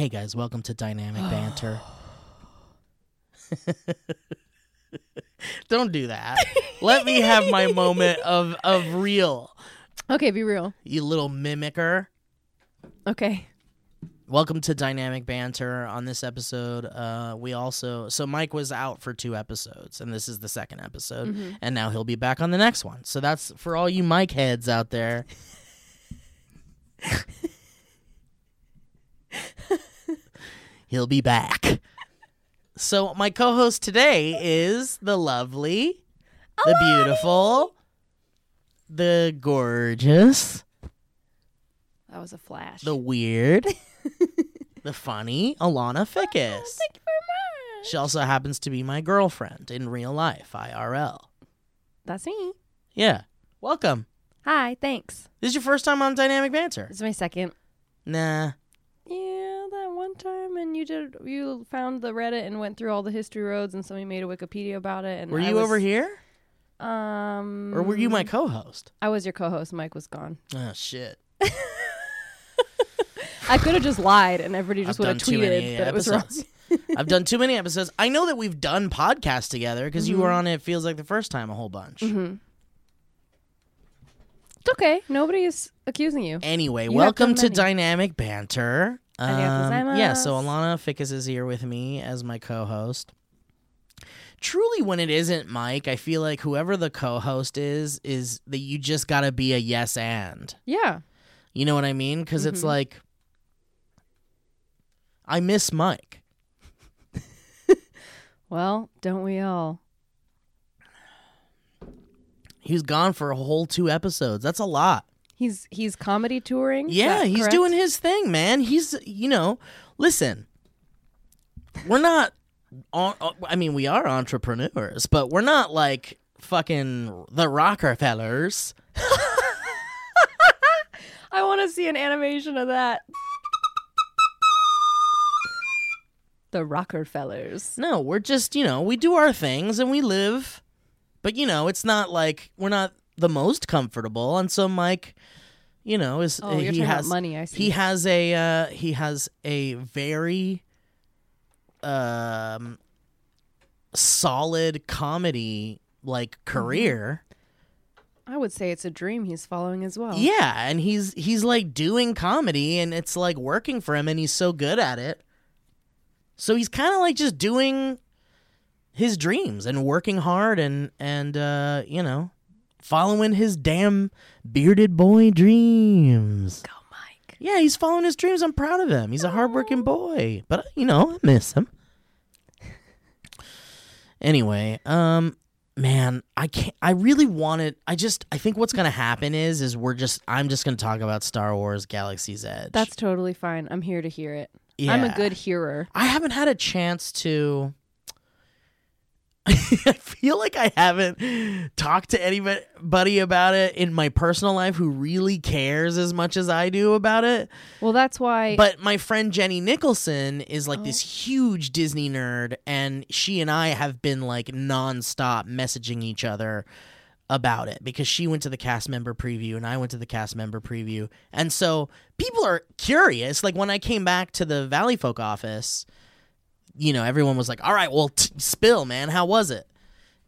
Hey guys, welcome to Dynamic Banter. Don't do that. Let me have my moment of of real, Okay, be real. you little mimicker. Okay. Welcome to Dynamic Banter. On this episode, uh, we also so Mike was out for two episodes, and this is the second episode, and now he'll be back on the next one. So that's for all you Mike heads out there. he'll be back. So my co-host today is the lovely, the beautiful, the gorgeous, That was a flash. the weird, the funny Alana Fickes. Thank you very much. She also happens to be my girlfriend in real life, IRL. That's me. Yeah. Welcome. Hi, thanks. This is your first time on Dynamic Banter. This is my second. Nah. Yeah, one time and you did you found the Reddit and went through all the history roads and somebody made a Wikipedia about it and Were I you was- over here? Um Or were you my co host? I was your co-host. Mike was gone. Oh, shit. I could have just lied and everybody just would have done too many tweeted that it was wrong. I've done too many episodes. I know that we've done podcasts together because you Mm-hmm. were on it feels like the first time a whole bunch. It's okay. Nobody's accusing you. Anyway, You welcome to. Dynamic Banter. Arigato yeah, so. Alana Fickes is here with me as my co-host. Truly, when it isn't Mike, I feel like whoever the co-host is, is that you just gotta be a yes and. Yeah. You know what I mean? Because it's Mhm. like, I miss Mike. Well, don't we all? He was gone for a whole two episodes. That's a lot. He's he's comedy touring. Yeah, he's correct? doing his thing, man. He's, you know, listen, we're not, on, uh, I mean, we are entrepreneurs, but we're not like fucking the Rockefellers. I want to see an animation of that. The Rockefellers. No, we're just, you know, we do our things and we live, but, you know, it's not like we're not the most comfortable. And so Mike, you know, is Oh, he has money, I see. he has a uh, he has a very um solid comedy like Mm-hmm. career. I would say it's a dream he's following as well. Yeah, and he's he's like doing comedy and it's like working for him and he's so good at it. So he's kind of like just doing his dreams and working hard and and uh, you know, following his damn bearded boy dreams. Go, Mike. Yeah, he's following his dreams. I'm proud of him. He's a hardworking boy. But you know, I miss him. Anyway, um man, I can't I really wanted I just I think what's gonna happen is is we're just I'm just gonna talk about Star Wars Galaxy's Edge. That's totally fine. I'm here to hear it. yeah. I'm a good hearer. I haven't had a chance to I feel like I haven't talked to anybody about it in my personal life who really cares as much as I do about it. Well, that's why. But my friend Jenny Nicholson is like this Oh. huge Disney nerd, and she and I have been like nonstop messaging each other about it because she went to the cast member preview and I went to the cast member preview. And so people are curious. Like when I came back to the Valley Folk office, you know, everyone was like, all right, well, t- spill, man. How was it?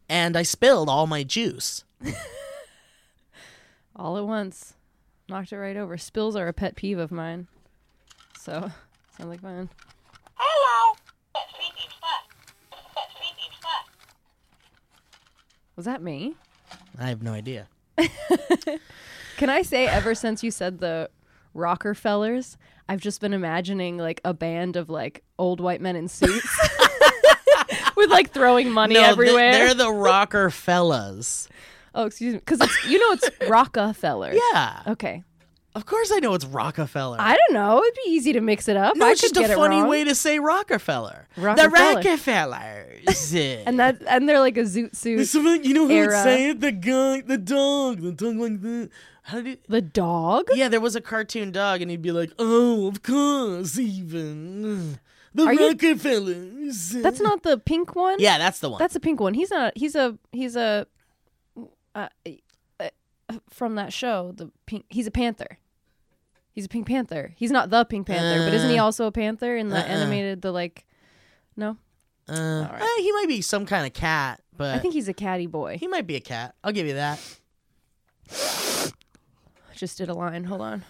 And I spilled all my juice. all at once, knocked it right over. Spills are a pet peeve of mine. So, sounds like fun. Hello. That creepy fuck. That creepy fuck. Was that me? I have no idea. Can I say, ever since you said the Rockefellers, I've just been imagining like a band of like old white men in suits with like throwing money no, th- everywhere. they're the rocker fellas. oh, excuse me, because it's you know it's Rockefeller. Yeah. Okay. Of course, I know it's Rockefeller. I don't know. It'd be easy to mix it up. no, I it's just a funny way to say Rockefeller. The Rockefeller. Rockefellers. and that and they're like a zoot suit. You know who would era. say it? The guy, the dog, the dog like that. How did it? The dog? Yeah, there was a cartoon dog, and he'd be like, "Oh, of course, even the Are you- Rockefellers." That's not the pink one. Yeah, that's the one. That's a pink one. He's not. He's a. He's a. Uh, uh, from that show, the pink. He's a panther. He's a Pink Panther. He's not the Pink Panther, but isn't he Uh, also a panther in the uh-uh. animated? The like. No, uh, right. eh, he might be some kind of cat, but I think he's a catty boy. he might be a cat. I'll give you that. Just did a line. Hold on.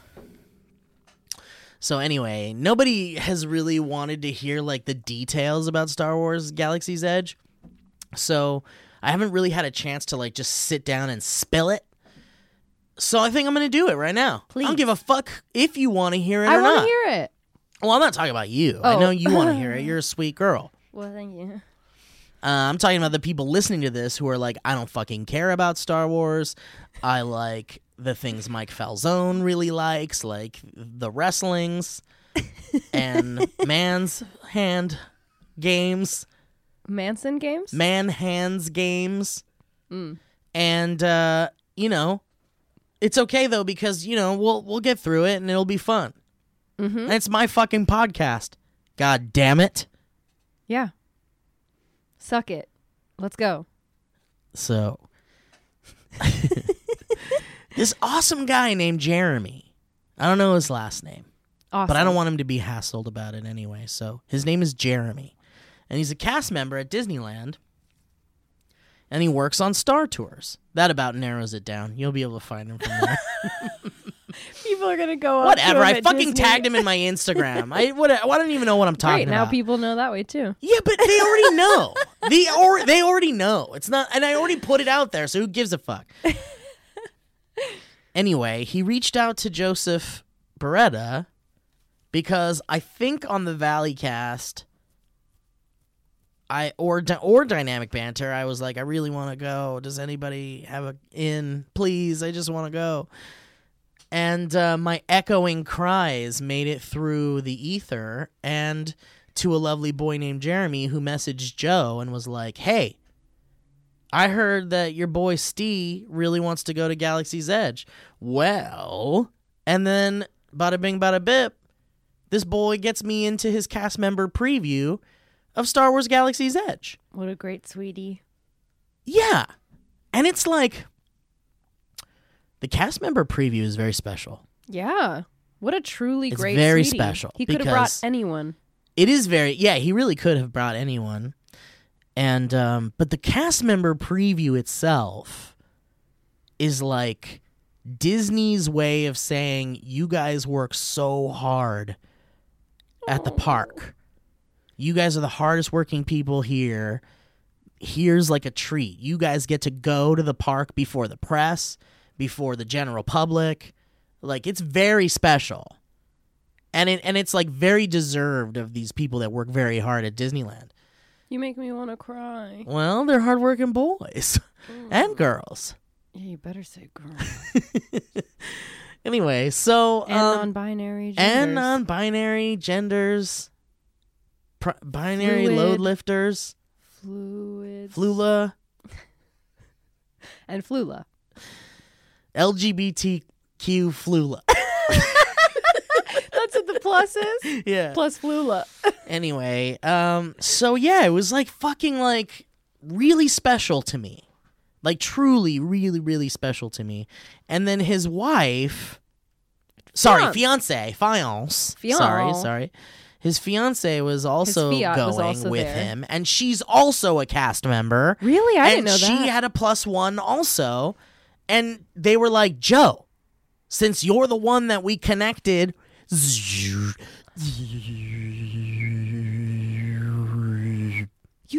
So anyway, nobody has really wanted to hear like the details about Star Wars Galaxy's Edge. So I haven't really had a chance to like just sit down and spill it. So I think I'm gonna do it right now. I Please. don't give a fuck if you want to hear it I or want not. to hear it. well, I'm not talking about you. I Oh. know you want to hear it. You're a sweet girl. Well, thank you. Uh, I'm talking about the people listening to this who are like, I don't fucking care about Star Wars. I like the things Mike Falzone really likes, like the wrestlings and man's hand games, Manson games. man hands games. Mm. And uh, you know, it's okay though because you know we'll we'll get through it and it'll be fun. mm-hmm. It's my fucking podcast. God damn it! Yeah. Suck it. Let's go. So, this awesome guy named Jeremy. I don't know his last name, Awesome. but I don't want him to be hassled about it anyway. So, his name is Jeremy, and he's a cast member at Disneyland, and he works on Star Tours. That about narrows it down. You'll be able to find him from there. People are gonna go. up to Whatever. him I at fucking Disney. tagged him in my Instagram. I what? I don't even know what I'm talking Great. Now about. people know that way too. Yeah, but they already know. they or they already know. It's not, and I already put it out there. So who gives a fuck? anyway, he reached out to Joseph Bereta because I think on the Valley Cast, I or or Dynamic Banter, I was like, I really want to go. Does anybody have a in? Please, I just want to go. And uh, my echoing cries made it through the ether and to a lovely boy named Jeremy who messaged Joe and was like, "Hey, I heard that your boy Steve really wants to go to Galaxy's Edge." Well, and then bada bing bada bip, this boy gets me into his cast member preview of Star Wars Galaxy's Edge. What a great sweetie. Yeah. And it's like the cast member preview is very special. Yeah. What a truly It's great. very sweetie. special He could have brought anyone. It is very yeah, he really could have brought anyone. And um but the cast member preview itself is like Disney's way of saying you guys work so hard at the park. You guys are the hardest working people here. Here's like a treat. You guys get to go to the park before the press, before the general public. Like it's very special and it and it's like very deserved of these people that work very hard at Disneyland. You make me want to cry. Well, they're hardworking boys and girls. Yeah, you better say girl. Anyway, so and um, non-binary. and genders. non-binary genders, pr- binary Fluid. load lifters, fluids flula, and flula. LGBTQ flula. That's what the plus is. yeah. Plus flula. anyway, um, so yeah, it was like fucking like really special to me, like truly, really, really special to me. And then his wife, sorry, fiance, fiance, sorry, Fiance. sorry. His fiance was also going was also with there. him, and she's also a cast member. Really, I didn't know she that. She had a plus one also, and they were like, Joe, since you're the one that we connected. You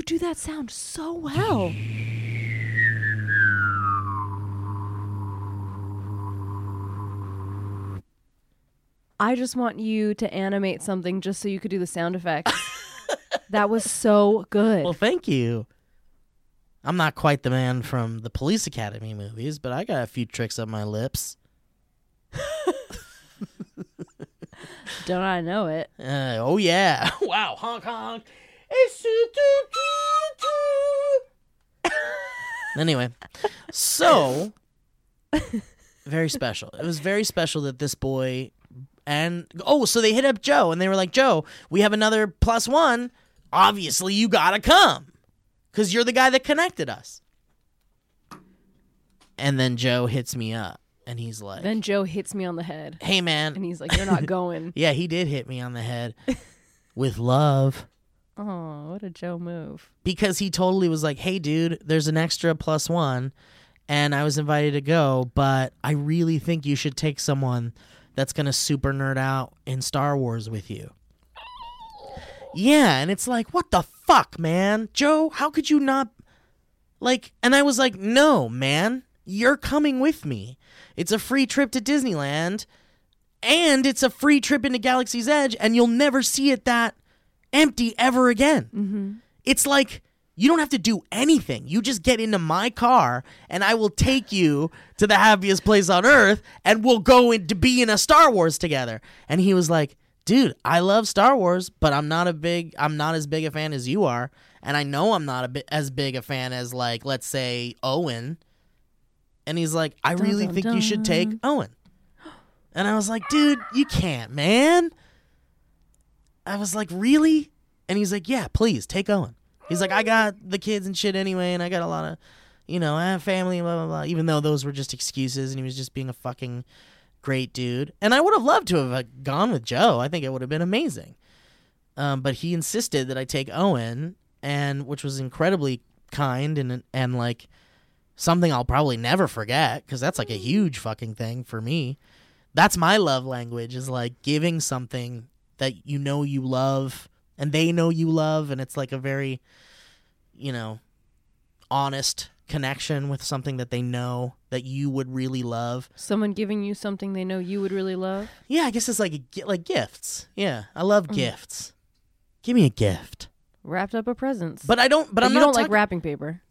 do that sound so well. I just want you to animate something just so you could do the sound effects. that was so good. Well, thank you. I'm not quite the man from the Police Academy movies, but I got a few tricks up my lips. Don't I know it? Uh, oh yeah! Wow, honk honk. anyway, so very special. It was very special that this boy and oh, so they hit up Joe and they were like, "Joe, we have another plus one. Obviously, you gotta come because you're the guy that connected us." And then Joe hits me up and he's like, Then Joe hits me on the head, "Hey man, and he's like, "You're not going." yeah, he did hit me on the head with love." oh, what a Joe move! because he totally was like, "Hey, dude, there's an extra plus one, and I was invited to go, but I really think you should take someone that's gonna super nerd out in Star Wars with you." Yeah, and it's like, what the fuck, man, Joe? How could you not? Like, and I was like, no, man, you're coming with me. It's a free trip to Disneyland, and it's a free trip into Galaxy's Edge, and you'll never see it that empty ever again. Mm-hmm. It's like you don't have to do anything. You just get into my car and I will take you to the happiest place on earth and we'll go in to be in a Star Wars together. And he was like, "Dude, I love Star Wars, but I'm not a big I'm not as big a fan as you are, and I know I'm not a bit as big a fan as like let's say Owen." And he's like, "I Dun, really dun, think you should take. Owen." And I was like, "Dude, you can't, man." I was like, "Really?" And he's like, "Yeah, please take Owen." He's like, "I got the kids and shit anyway, and I got a lot of, you know, I have family, blah blah blah." Even though those were just excuses, and he was just being a fucking great dude. And I would have loved to have uh, gone with Joe. I think it would have been amazing. Um, but he insisted that I take Owen, and which was incredibly kind and and like something I'll probably never forget because that's like a huge fucking thing for me. That's my love language is like giving something that you know you love and they know you love and it's like a very you know honest connection with something that they know that you would really love. Someone giving you something they know you would really love. Yeah, I guess it's like a, like gifts. Yeah, I love Mm. gifts. Give me a gift. Wrapped up a presents. But I don't but, But I'm you not don't like wrapping paper.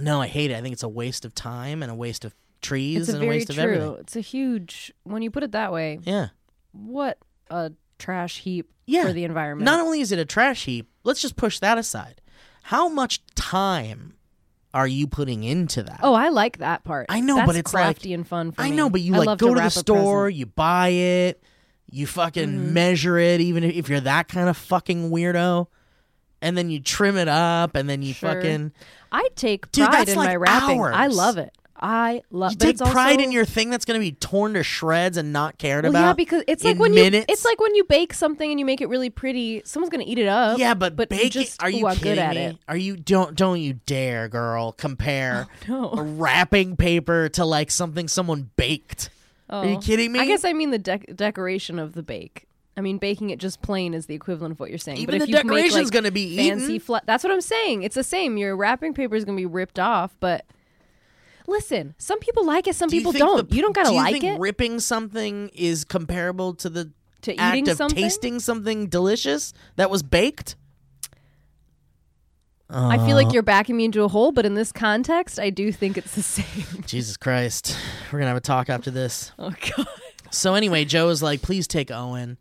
No, I hate it. I think it's a waste of time and a waste of trees and a waste of everything. It's a huge. When you put it that way, Yeah. what a trash heap Yeah. for the environment. Not only is it a trash heap, let's just push that aside. How much time are you putting into that? oh, I like that part. I know, That's but it's like- crafty and fun for I me. know, but you I like go to, the store, you buy it, you fucking Mhm. measure it, even if- if you're that kind of fucking weirdo, and then you trim it up, and then you Sure. fucking I take Dude, pride in like my wrapping. I love it. I love. you but take it's pride also- in your thing that's gonna be torn to shreds and not cared Well, about. yeah, because it's like when minutes. you it's like when you bake something and you make it really pretty. Someone's gonna eat it up. yeah, but, but bake just it. Are you ooh, kidding good at me? it. Are you don't don't you dare, girl, compare oh, No. wrapping paper to like something someone baked. Are you Oh. kidding me? I guess I mean the dec- decoration of the bake. I mean, baking it just plain is the equivalent of what you're saying. even but the if you make decoration's like gonna be fancy flat, that's what I'm saying. It's the same. Your wrapping paper is gonna be ripped off, but listen, some people like it, some Do people think don't. the- you don't gotta do you like think it Ripping something is comparable to the to act eating of something. tasting something delicious that was baked. I feel like uh. you're backing me into a hole, but in this context, I do think it's the same. Jesus Christ. We're gonna have a talk after this. oh god. So anyway, Joe is like, please take Owen.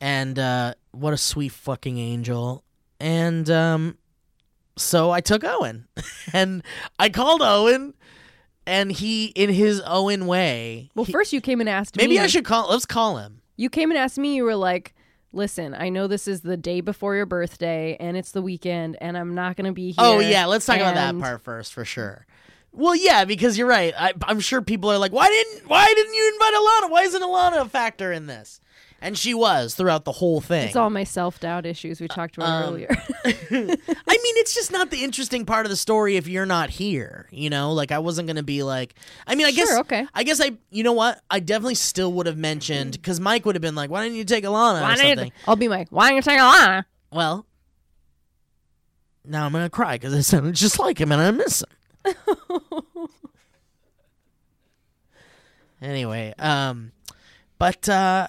And uh what a sweet fucking angel. And um so I took Owen. and I called Owen and he in his Owen way. Well, he- first you came and asked me. maybe me. I should call let's call him. You came and asked me. You were like, "Listen, I know this is the day before your birthday, and it's the weekend, and I'm not gonna be here." Oh yeah, let's talk about that and- part first for sure. Well, yeah, because you're right. I, I'm sure people are like, why didn't why didn't you invite Alana? Why isn't Alana a factor in this? And she was throughout the whole thing. It's all my self doubt issues we talked about Um, earlier. I mean, it's just not the interesting part of the story if you're not here. You know, like I wasn't gonna be like. I mean, I guess. Okay. I guess I. You know what? I definitely still would have mentioned because Mike would have been like, "Why didn't you take Alana?" Why or didn't- something. I'll be like, why don't you take Alana? Well, now I'm gonna cry because I sounded just like him and I miss him. anyway, um, but uh,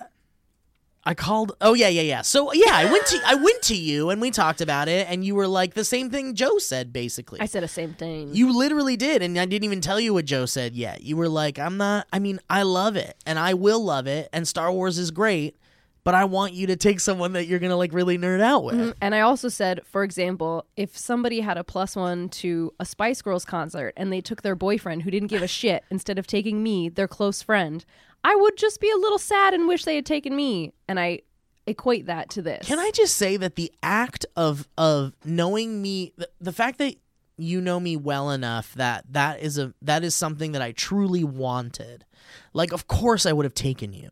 I called. Oh yeah, yeah, yeah. So yeah, I went to I went to you and we talked about it, and you were like the same thing Joe said, basically. I said the same thing. You literally did, and I didn't even tell you what Joe said yet. You were like, "I'm not. I mean, I love it, and I will love it, and Star Wars is great, but I want you to take someone that you're gonna like really nerd out with. Mm, And I also said, for example, if somebody had a plus one to a Spice Girls concert and they took their boyfriend who didn't give a shit instead of taking me, their close friend, I would just be a little sad and wish they had taken me. And I equate that to this. Can I just say that the act of of knowing me, the, the fact that you know me well enough that that is a that is something that I truly wanted. Like, of course, I would have taken you,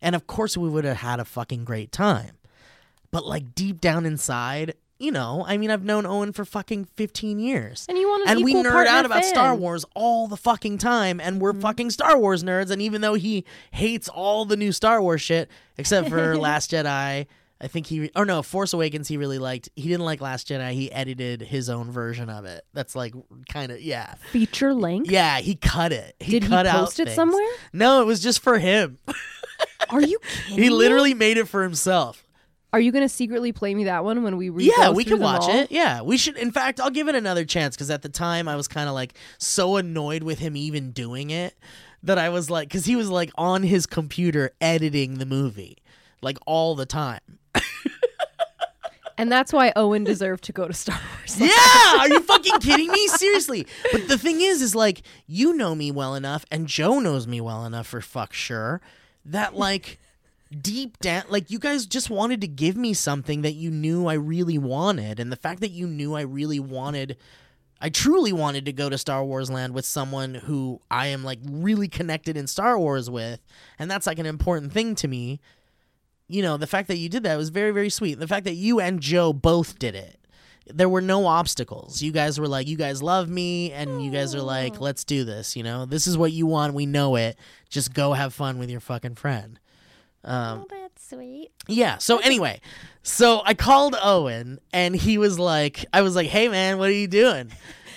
and of course, we would have had a fucking great time. But like deep down inside, you know, I mean, I've known Owen for fucking fifteen years. And you want an and we nerd out about fan. Star Wars all the fucking time, and we're mm-hmm. fucking Star Wars nerds. And even though he hates all the new Star Wars shit, except for Last Jedi, I think he or no Force Awakens, he really liked. He didn't like Last Jedi. He edited his own version of it. That's like kind of yeah, Feature length? yeah. He cut it. He cut out. Did he cut out post it things. somewhere? No, it was just for him. Are you kidding? he me? literally made it for himself. Are you going to secretly play me that one when we re- Yeah, we can watch all? it. Yeah, we should. In fact, I'll give it another chance because at the time I was kind of like so annoyed with him even doing it that I was like, because he was like on his computer editing the movie like all the time. And that's why Owen deserved to go to Star Wars. Yeah, are you fucking kidding me? Seriously. But the thing is, is like you know me well enough, and Joe knows me well enough for fuck sure that like deep down, like you guys just wanted to give me something that you knew I really wanted, and the fact that you knew I really wanted. I truly wanted to go to Star Wars Land with someone who I am like really connected in Star Wars with, and that's like an important thing to me. You know, the fact that you did that was very, very sweet. The fact that you and Joe both did it there were no obstacles. You guys were like, you guys love me, and you guys are like, let's do this. You know, this is what you want. We know it. Just go have fun with your fucking friend. Um, Oh, that's sweet. yeah. So anyway, so I called Owen, and he was like, I was like, hey man, what are you doing?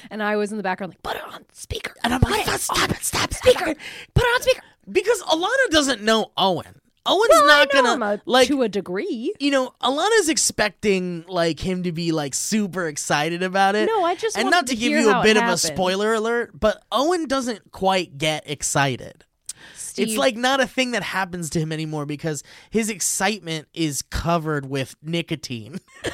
And I was in the background like, put it on speaker. And I'm like, stop it, stop it, speaker, put it on speaker. Because Alana doesn't know Owen. Owen's Well, not gonna a- like to a degree. you know, Alana's expecting like him to be like super excited about it. No, I just and not to, to give you a bit of a spoiler alert, but Owen doesn't quite get excited. Steve, It's like not a thing that happens to him anymore because his excitement is covered with nicotine.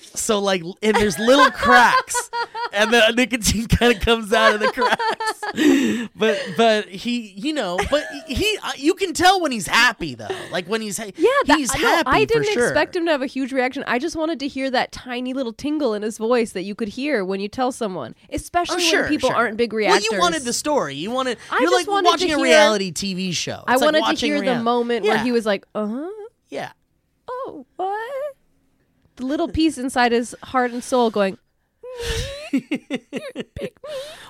so like and there's little cracks and the nicotine kind of comes out of the cracks but but he you know but he uh, you can tell when he's happy though like when he's yeah, that, he's no, happy I didn't sure. expect him to have a huge reaction. I just wanted to hear that tiny little tingle in his voice that you could hear when you tell someone, especially Oh, sure, when people sure. aren't big Well, reactors. you wanted the story. You wanted. I you're like wanted watching to a reality TV show. I It's like wanted to watching hear the real- moment where he was like, "Uh huh, Yeah. oh what?" The little piece inside his heart and soul going,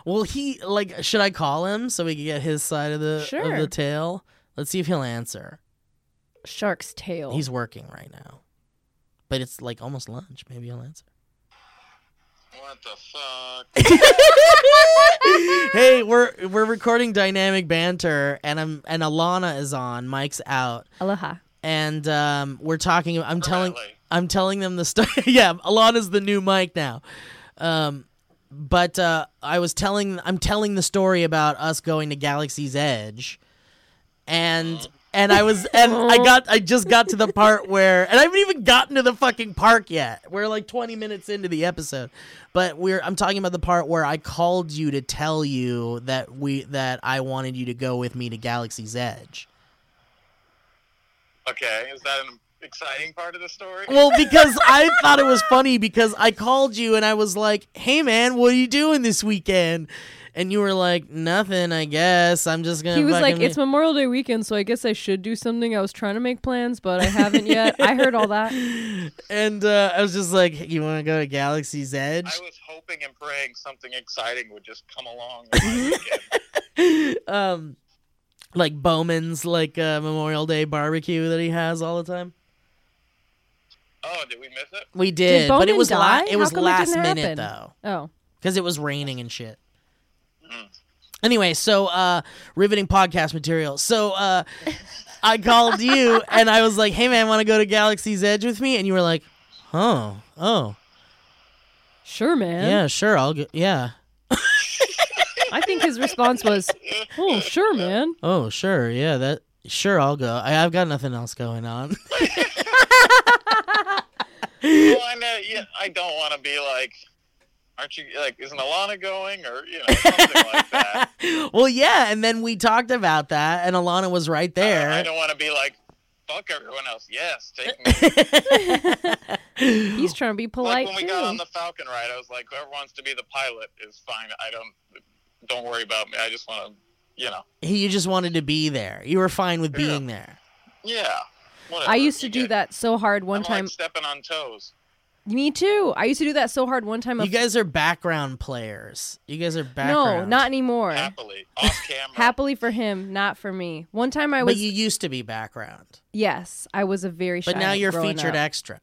Well, he like. Should I call him so we can get his side of the of the tale? Let's see if he'll answer. "Shark's tail." He's working right now, but it's like almost lunch. Maybe he'll answer. What the fuck? hey, we're we're recording dynamic banter, and I'm and Alana is on. Mike's out, Aloha. and um, we're talking. I'm telling I'm telling them the story. yeah, Alana's the new Mike now. Um, but uh, I was telling I'm telling the story about us going to Galaxy's Edge, and and I was and I got I just got to the part where and I haven't even gotten to the fucking park yet. We're like 20 minutes into the episode, but we're I'm talking about the part where I called you to tell you that we that I wanted you to go with me to Galaxy's Edge. Okay, is that an exciting part of the story? Well, because I thought it was funny because I called you and I was like, "Hey man, what are you doing this weekend?" And you were like, "Nothing, I guess. I'm just gonna." He was like, "It's Memorial Day weekend, so I guess I should do something." I was trying to make plans, but I haven't yet. I heard all that. and uh, I was just like, "You want to go to Galaxy's Edge?" I was hoping and praying something exciting would just come along. on my weekend. um, like Bowman's like uh, Memorial Day barbecue that he has all the time. Oh, did we miss it? We did, but it was la- it How was come it last minute happen? though. Oh, because it was raining and shit. Mm. Anyway, so uh riveting podcast material. So uh I called you and I was like, "Hey man, want to go to Galaxy's Edge with me?" And you were like, "Oh, oh, sure, man. yeah, sure, I'll go." Yeah, I I think his response was, "Oh, sure, man." Oh, sure. Yeah, that sure I'll go. I, I've got nothing else going on. well, I know. Uh, yeah, I don't want to be like, aren't you like? Isn't Alana going or you know something like that? well, yeah, and then we talked about that and Alana was right uh, there. I there. don't want to be like, fuck everyone else. Yes, take me. He's trying to be like polite when we too. got on the Falcon ride, I was like, whoever wants to be the pilot is fine. I don't. Don't worry about me. I just want to, you know. you just wanted to be there. You were fine with Yeah. being there. Yeah. Whatever. I used to You do get- that so hard one I'm time. Like stepping on toes. Me too. I used to do that so hard one time. You guys are background players. You guys are background. no, not anymore. Happily, off camera. Happily for him, not for me. One time I was. But you used to be background. yes, I was a very shy. But now you're featured up. extra.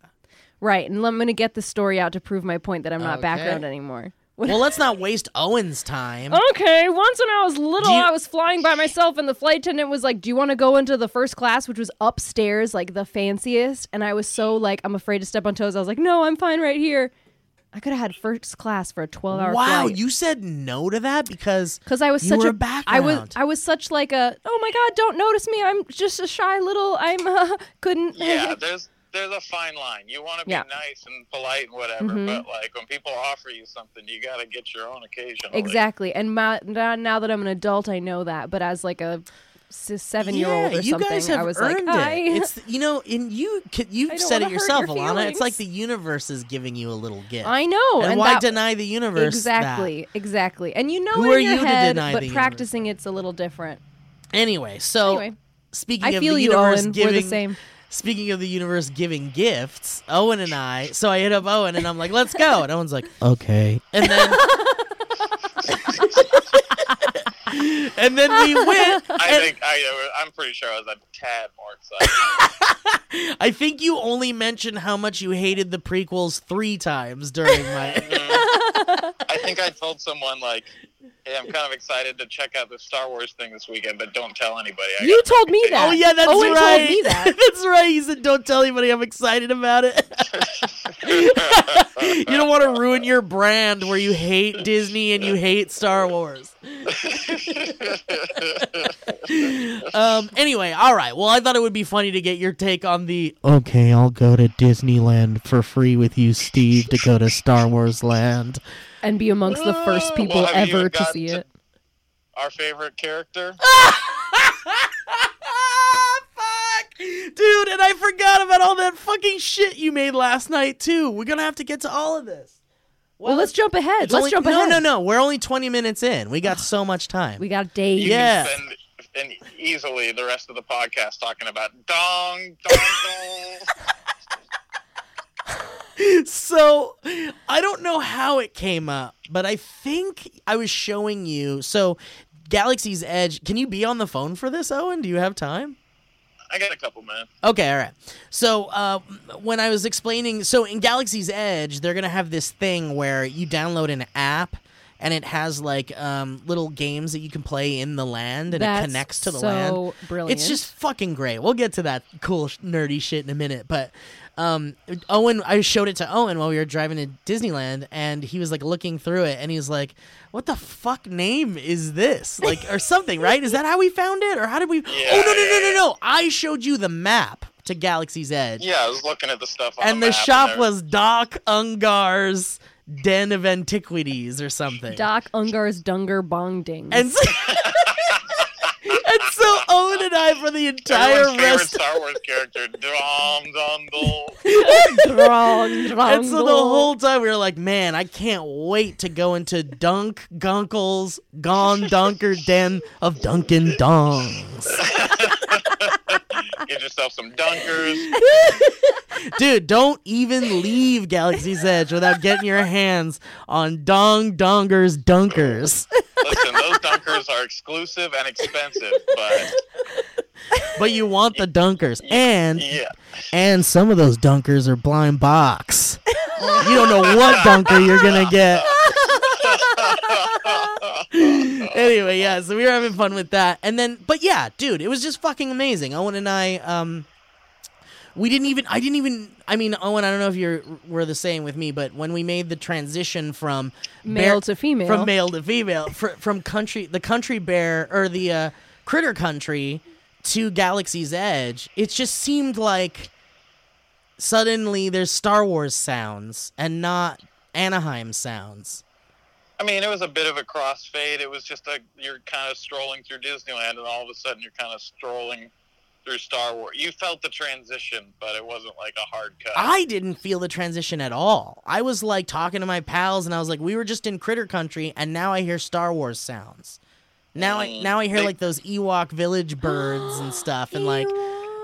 right, and I'm gonna get the story out to prove my point that I'm not Okay. background anymore. Well, let's not waste Owen's time. Okay, once when I was little, you- I was flying by myself, and the flight attendant was like, "Do you want to go into the first class, which was upstairs, like the fanciest?" And I was so like, I'm afraid to step on toes. I was like, "No, I'm fine right here." I could have had first class for a 12 hour flight. wow, flight. you said no to that because because I was you such were a a background. I was I was such like a oh my god don't notice me I'm just a shy little I'm uh, couldn't Yeah, there's there's a fine line. You want to be Yeah. nice and polite and whatever, Mhm. but like when people offer you something, you got to get your own occasionally. exactly and ma- now now that I'm an adult I know that but as like a seven year old Yeah, or you something guys have I was earned like it. It's you know, and you you've said it yourself, your Alana. It's like the universe is giving you a little gift. I know and, and, why that, deny the universe? exactly exactly and you know Who in are your you to deny but the universe? practicing it's a little different Anyway, so anyway speaking I of feel the you universe Owen giving we're the same Speaking of the universe giving gifts, Owen and I. So I hit up Owen and I'm like, "Let's go," and Owen's like, "Okay," and then. and then we went. I think I uh, I'm pretty sure I was a tad more excited. I think you only mentioned how much you hated the prequels three times during my. I think I told someone like, "Hey, I'm kind of excited to check out the Star Wars thing this weekend, but don't tell anybody." I you told me that oh yeah, that's Owen right. told me that that's right. He said, "Don't tell anybody. I'm excited about it." you don't want to ruin your brand where you hate Disney and you hate Star Wars. Um. Anyway, all right. Well, I thought it would be funny to get your take on the. Okay, I'll go to Disneyland for free with you, Steve, to go to Star Wars Land. and be amongst the first people well, ever to see to- it Our favorite character. Fuck, dude! And I forgot about all that fucking shit you made last night too. We're gonna have to get to all of this. Well let's jump ahead let's only- jump ahead. no, no, no. We're only twenty minutes in. We got so much time. we got days You Yeah. can spend and easily the rest of the podcast talking about dong dong dong. so I don't know how it came up, but I think I was showing you. So Galaxy's Edge. Can you be on the phone for this, Owen? Do you have time? I got a couple minutes. Okay, all right. So uh, when I was explaining, so in Galaxy's Edge, they're gonna have this thing where you download an app. And it has like um, little games that you can play in the land, and That's it connects to the so land. brilliant It's just fucking great. We'll get to that cool sh- nerdy shit in a minute, but um, Owen, I showed it to Owen while we were driving to Disneyland, and he was like looking through it, and he's like, "What the fuck name is this?" Like or something, right? Is that how we found it, or how did we? oh no no no no no! I showed you the map to Galaxy's Edge, Yeah, I was looking at the stuff on and the, the map shop there- was Doc Ungar's Den of Antiquities or something. Doc Ungar's Dunger Bong Ding. and so, and so Owen and I for the entire Everyone's favorite rest. Star Wars character. Dom dom dom. And so the whole time we were like, man, I can't wait to go into Dunk Gunkle's Gone Dunker Den of Dunkin' Dongs. Get yourself some dunkers. Dude, don't even leave Galaxy's Edge without getting your hands on Dong Donger's Dunkers. Listen, those dunkers are exclusive and expensive, but But you want the Dunkers. And yeah. and some of those Dunkers are blind box. You don't know what Dunker you're gonna get. anyway, yeah, so we were having fun with that. And then but yeah, dude, it was just fucking amazing. Owen and I um we didn't even. I didn't even. I mean, Owen, I don't know if you're were the same with me, but when we made the transition from Male bear- to female. from male to female, fr- from country, the country bear or the uh, critter country to Galaxy's Edge, it just seemed like suddenly there's Star Wars sounds and not Anaheim sounds. I mean, it was a bit of a crossfade. It was just a you're kind of strolling through Disneyland, and all of a sudden you're kind of strolling through Star Wars. You felt the transition, but it wasn't like a hard cut. I didn't feel the transition at all. I was like talking to my pals, and I was like, we were just in Critter Country, and now I hear Star Wars sounds. Now I Mm, now I hear they- like those Ewok village birds and stuff, and like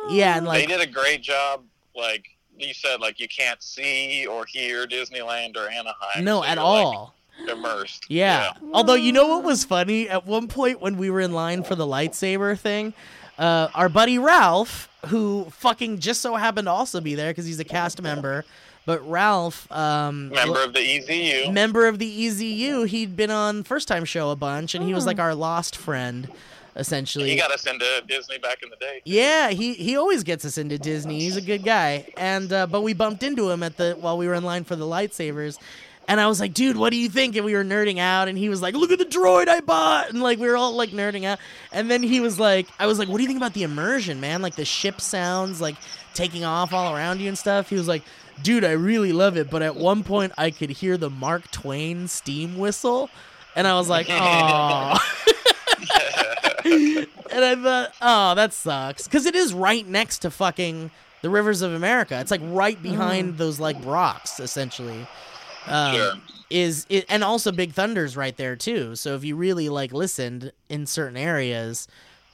yeah, and like they did a great job. Like you said, like you can't see or hear Disneyland or Anaheim. no so at like, all. Immersed. Yeah. Although you know what was funny at one point when we were in line for the lightsaber thing, uh, our buddy Ralph, who fucking just so happened to also be there because he's a cast member, but Ralph, um, Member of the EZU. member of the EZU, he'd been on first time show a bunch, and he was Oh. like our lost friend, essentially. he got us into Disney back in the day. Yeah, he he always gets us into Disney. He's a good guy. And uh, but we bumped into him at the while we were in line for the lightsabers. And I was like, dude, what do you think? And we were nerding out, and he was like, look at the droid I bought, and like we were all like nerding out. And then he was like, I was like, what do you think about the immersion, man? Like the ship sounds like taking off all around you and stuff. He was like, dude, I really love it, but at one point I could hear the Mark Twain steam whistle, and I was like, oh. and I thought, oh, that sucks, because it is right next to fucking the rivers of America. It's like right mm-hmm. behind those like rocks, essentially. Um. Is it, and also Big Thunder's right there too. So if you really like listened in certain areas,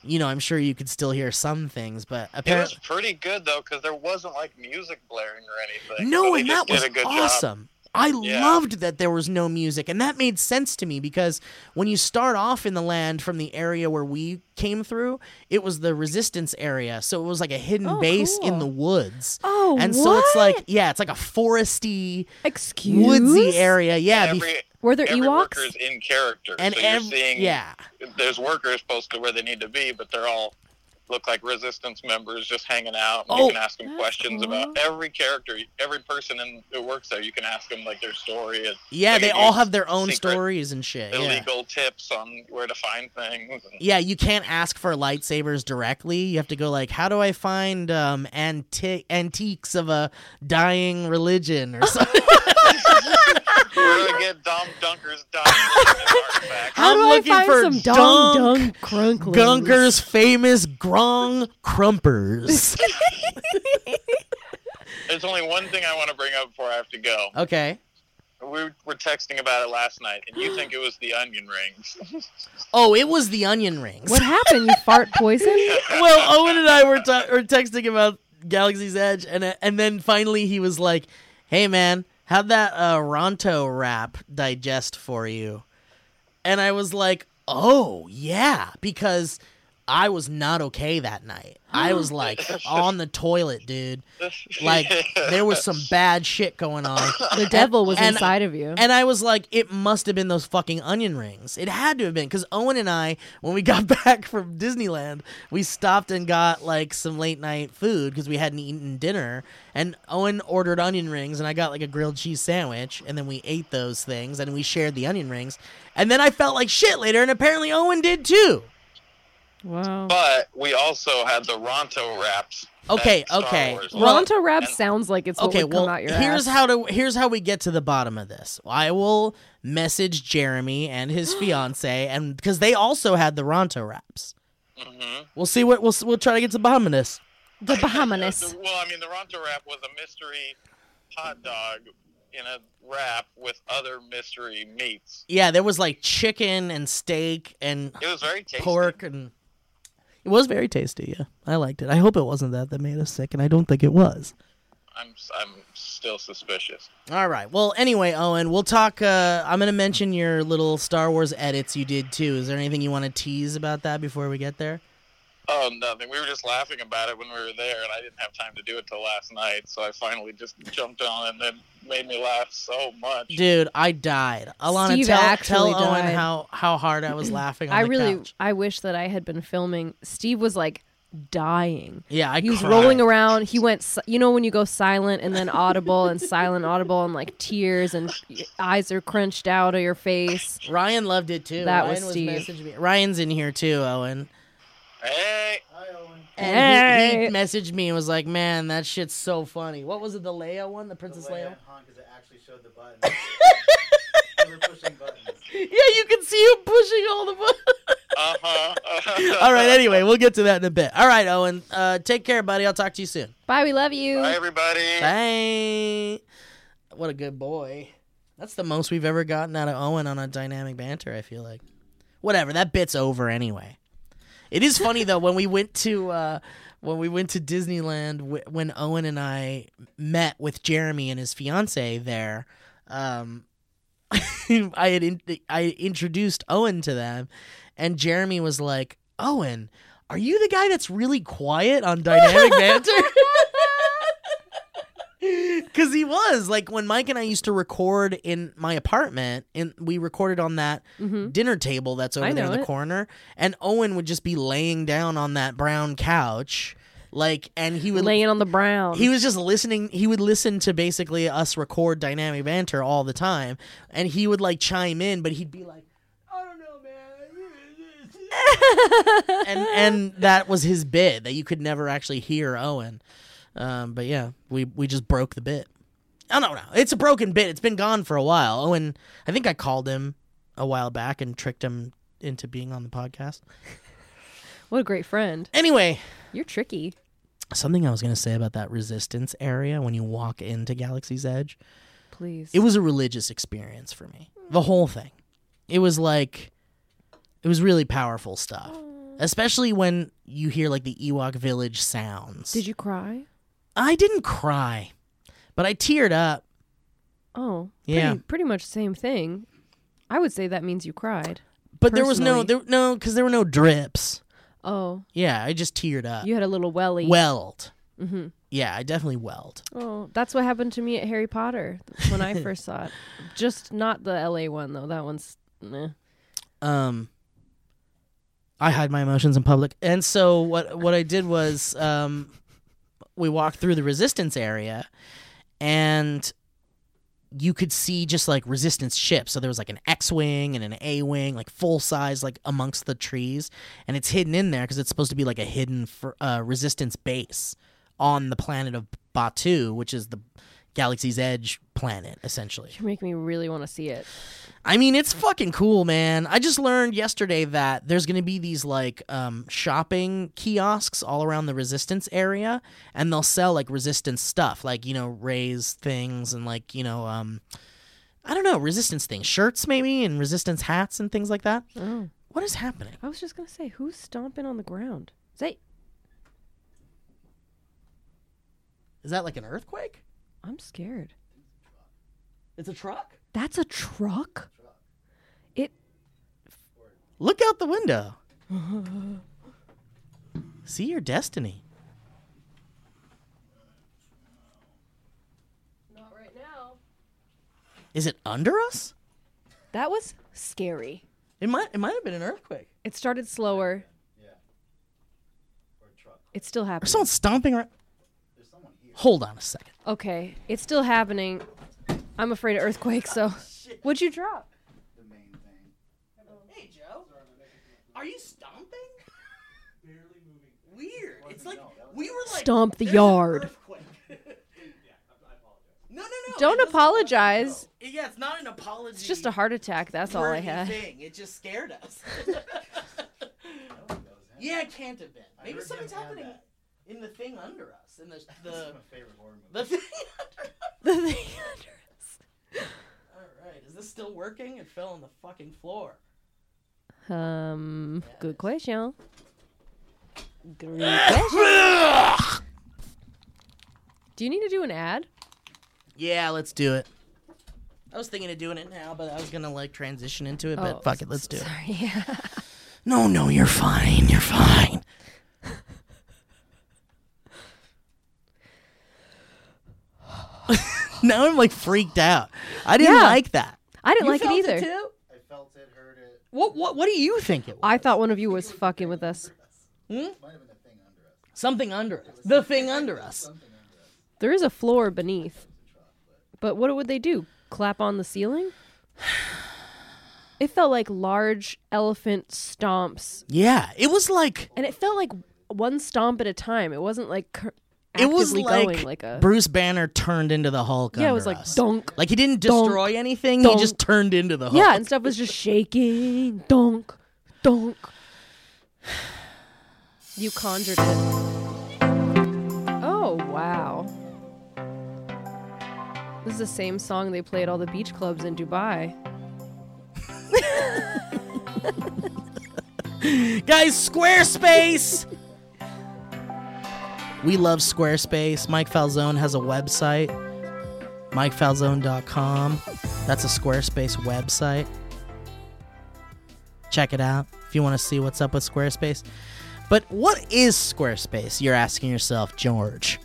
you know, I'm sure you could still hear some things. But apparently It was pretty good though, because there wasn't like music blaring or anything. no, and that was awesome. Job. I Yeah. loved that there was no music, and that made sense to me because when you start off in the land from the area where we came through, it was the resistance area, so it was like a hidden Oh, base in the woods. Oh, and so it's like, yeah, it's like a foresty, Excuse? woodsy area. Yeah, And bef- Were there every Ewoks? worker's in character, and so you're seeing yeah, there's workers posted where they need to be, but they're all look like resistance members just hanging out. Oh. you can ask them questions cool. about every character, every person in, who works there. You can ask them like their story, and yeah, They they all have their own stories and shit. Yeah. illegal tips on where to find things. And, Yeah, you can't ask for lightsabers directly. You have to go like, "How do I find um anti- antiques of a dying religion or something?" where do I get Dom Dunker's diamond artifact? How I'm do I find for some Dong Dunk Dunk Crunklers? Gunker's famous Grong Crumpers. There's only one thing I want to bring up before I have to go. okay. We were texting about it last night, and you think it was the onion rings. Oh, it was the onion rings. What happened? You fart poison? well, Owen and I were, ta- were texting about Galaxy's Edge, and uh, and then finally he was like, "Hey, man, how'd that uh, Ronto wrap digest for you?" And I was like, "Oh yeah," because I was not okay that night. I was like on the toilet, dude. Like there was some bad shit going on. The devil was And- inside of you. And I was like, it must have been those fucking onion rings. It had to have been because Owen and I, when we got back from Disneyland, we stopped and got like some late night food because we hadn't eaten dinner. And Owen ordered onion rings, and I got like a grilled cheese sandwich. And then we ate those things, and we shared the onion rings. And then I felt like shit later, and apparently Owen did too. Wow. But we also had the Ronto wraps. Okay, okay. Wars. Well- Ronto rap and- sounds like it's what okay, would well, come out your here's ass. how to here's how we get to the bottom of this. I will message Jeremy and his fiance, and because they also had the Ronto wraps. Mhm. We'll see what we'll we'll try to get to the bottom of this. the Bahamas. Well, I mean, the Ronto wrap was a mystery hot dog in a wrap with other mystery meats. Yeah, there was like chicken and steak and It was very tasty. pork and it was very tasty. Yeah, I liked it. I hope it wasn't that that made us sick, and I don't think it was. I'm I'm still suspicious. All right. Well, anyway, Owen, we'll talk. Uh, I'm gonna mention your little Star Wars edits you did too. Is there anything you want to tease about that before we get there? Oh, nothing. We were just laughing about it when we were there, and I didn't have time to do it till last night. So I finally just jumped on it, and it made me laugh so much. Dude, I died. Alana, Steve tell, actually tell Owen how, how hard I was laughing on I the really, couch. I wish that I had been filming. Steve was like dying. Yeah, I He was cried. rolling around. He went, you know, when you go silent and then audible and silent, audible, and like tears and eyes are crunched out of your face. Ryan loved it too. That Ryan was Steve. messaging me. Ryan's in here too, Owen. Hey, And he, he messaged me and was like, "Man, that shit's so funny." What was it? The Leia one, the Princess Leia. because it actually showed the button. we were pushing buttons. Yeah, you can see him pushing all the buttons. uh-huh. all right. Anyway, we'll get to that in a bit. All right, Owen. Uh, take care, buddy. I'll talk to you soon. Bye, we love you. Bye, everybody. Bye. What a good boy. That's the most we've ever gotten out of Owen on a dynamic banter. I feel like. Whatever. That bit's over anyway. It is funny though when we went to uh, when we went to Disneyland w- when Owen and I met with Jeremy and his fiance there. Um, I had in- I introduced Owen to them, and Jeremy was like, "Owen, are you the guy that's really quiet on dynamic banter?" Because he was like when Mike and I used to record in my apartment, and we recorded on that dinner table that's over Mm-hmm. I there in the it. corner, and Owen would just be laying down on that brown couch, like, and he would Laying on the brown. he was just listening he would listen to basically us record dynamic banter all the time and he would like chime in but he'd be like i don't know man and and that was his bit that you could never actually hear owen um, but yeah we we just broke the bit i don't know it's a broken bit it's been gone for a while Oh, and i think i called him a while back and tricked him into being on the podcast what a great friend. anyway You're tricky. something i was going to say about that resistance area when you walk into galaxy's edge Please. it was a religious experience for me. The whole thing. It was like it was really powerful stuff. Especially when you hear like the Ewok village sounds. Did you cry? I didn't cry, but I teared up. Oh, Yeah. Pretty, pretty much same thing. I would say that means you cried. But there was no there, no cuz there were no drips. Oh, Yeah, I just teared up. you had a little welly. Welled. Mhm. Yeah, I definitely welled. Oh, that's what happened to me at Harry Potter when I first saw it. Just not the LA one though. That one's meh. um I hide my emotions in public. And so what what I did was um we walked through the resistance area and you could see just like resistance ships. So there was like an X-wing and an A-wing, like full size, like amongst the trees, and it's hidden in there because it's supposed to be like a hidden for, uh, resistance base on the planet of Batuu, which is the galaxy's edge planet, essentially. You make me really want to see it. I mean, it's fucking cool, man. I just learned yesterday that there's going to be these like um, shopping kiosks all around the resistance area, and they'll sell like resistance stuff, like you know, raise things and like you know, um, I don't know, resistance things, shirts maybe, and resistance hats and things like that. Oh, What is happening? I was just gonna say, who's stomping on the ground? Is that? Is that like an earthquake? I'm scared. It's a truck. That's a truck. It. Look out the window. See your destiny. Not right now. Is it under us? That was scary. It might. It might have been an earthquake. It started slower. Yeah. Or a truck. It's still Or happening. someone stomping around. There's someone here. Hold on a second. Okay, it's still happening. I'm afraid of earthquakes, so. What'd you drop? The main thing. Oh. Hey, Joe. Are you stomping? Barely moving. Weird. It's like we were like Stomp the "There's an yard." earthquake." no, no, no. Don't it doesn't- apologize. Yeah, it's not an apology. It's just a heart attack. That's all I worthy had. Thing. It just scared us. yeah, it can't have been. Maybe heard something's Jim had happening that. In the thing under us. In the the is my favorite horror movie. the thing under us. The thing under us. All right, is this still working? It fell on the fucking floor. us. Um, good question. Good question. Do you need to do an ad? Yeah, let's do it. I was thinking of doing it now, but I was gonna like transition into it. But Oh, fuck it, let's do it. Sorry. No, no, you're fine. You're fine. Now I'm like freaked out. I didn't Yeah. like that. I didn't You like it felt either. too? I felt it, heard it. What what what do you think it was? I thought one of you was fucking with us. Hmm? Might have been a thing under Something under us. The thing under us. There is a floor beneath. But what would they do? Clap on the ceiling? It felt like large elephant stomps, Yeah, it was like and it felt like one stomp at a time. It wasn't like cur- it was like, going like a Bruce Banner turned into the Hulk. yeah. It was like us. dunk. Like he didn't Dunk. destroy anything. Dunk. He just turned into the Hulk. Yeah, and stuff was just shaking. Dunk, dunk. You conjured it. Oh wow. This is the same song they play at all the beach clubs in Dubai. Guys, Squarespace! we love Squarespace. Mike Falzone has a website, mikefalzone.com. That's a Squarespace website. Check it out if you want to see what's up with Squarespace. But what is Squarespace? You're asking yourself, George.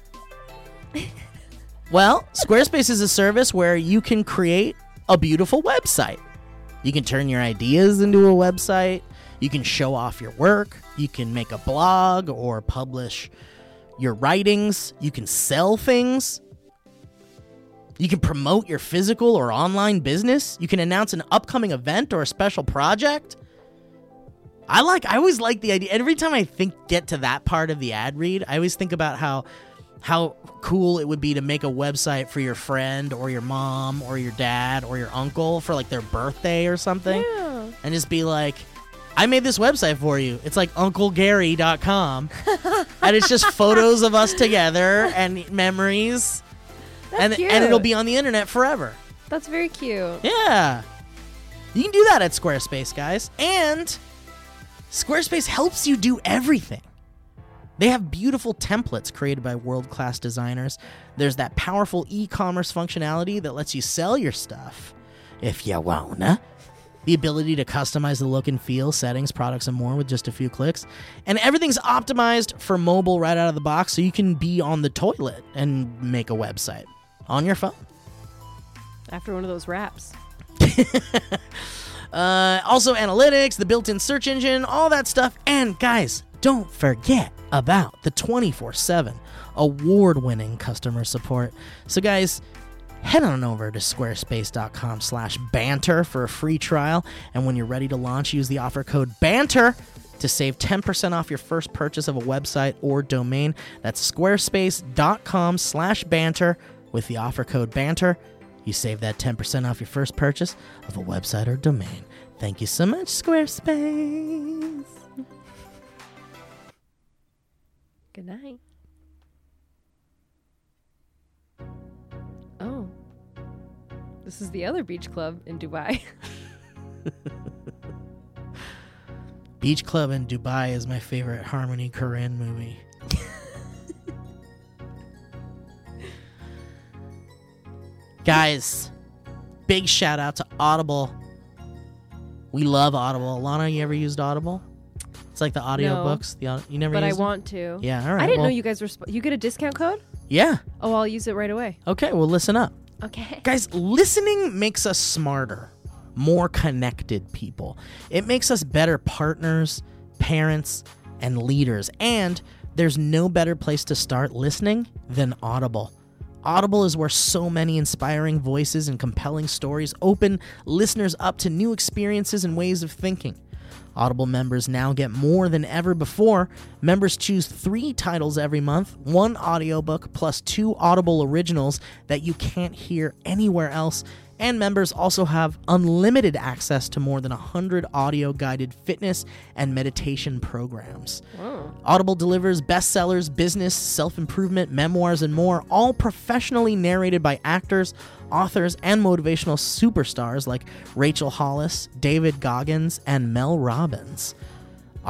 well, Squarespace is a service where you can create a beautiful website. You can turn your ideas into a website. You can show off your work. You can make a blog or publish your writings. You can sell things. You can promote your physical or online business. You can announce an upcoming event or a special project. I like I always like the idea. Every time I think get to that part of the ad read, I always think about how how cool it would be to make a website for your friend or your mom or your dad or your uncle for like their birthday or something Yeah. and just be like, I made this website for you. It's like unclegary.com. and it's just photos of us together and memories. and cute. and it'll be on the internet forever. That's very cute. Yeah. You can do that at Squarespace, guys. And Squarespace helps you do everything. They have beautiful templates created by world class designers. There's that powerful e commerce functionality that lets you sell your stuff if you wanna. The ability to customize the look and feel, settings, products, and more with just a few clicks. And everything's optimized for mobile right out of the box so you can be on the toilet and make a website on your phone. After one of those wraps. Uh, also, analytics, the built in search engine, all that stuff. And guys, don't forget about the 24 7 award winning customer support. So, guys, head on over to squarespace.com slash banter for a free trial. And when you're ready to launch, use the offer code BANTER to save 10% off your first purchase of a website or domain. That's squarespace.com slash banter with the offer code BANTER. You save that 10% off your first purchase of a website or domain. Thank you so much, Squarespace. Good night. This is the other beach club in Dubai. Beach Club in Dubai is my favorite Harmony Korine movie. Guys, big shout out to Audible. We love Audible. Lana, you ever used Audible? It's like the audiobooks. The au- you never but I it? want to. Yeah, all right. I didn't well, know you guys were. Sp- you get a discount code? Yeah. Oh, I'll use it right away. Okay, well listen up. Okay. Guys, listening makes us smarter, more connected people. It makes us better partners, parents, and leaders. And there's no better place to start listening than Audible. Audible is where so many inspiring voices and compelling stories open listeners up to new experiences and ways of thinking. Audible members now get more than ever before. Members choose three titles every month, one audiobook plus two Audible originals that you can't hear anywhere else. And members also have unlimited access to more than 100 audio guided fitness and meditation programs. Audible delivers bestsellers, business, self improvement, memoirs, and more, all professionally narrated by actors, authors, and motivational superstars like Rachel Hollis, David Goggins, and Mel Robbins.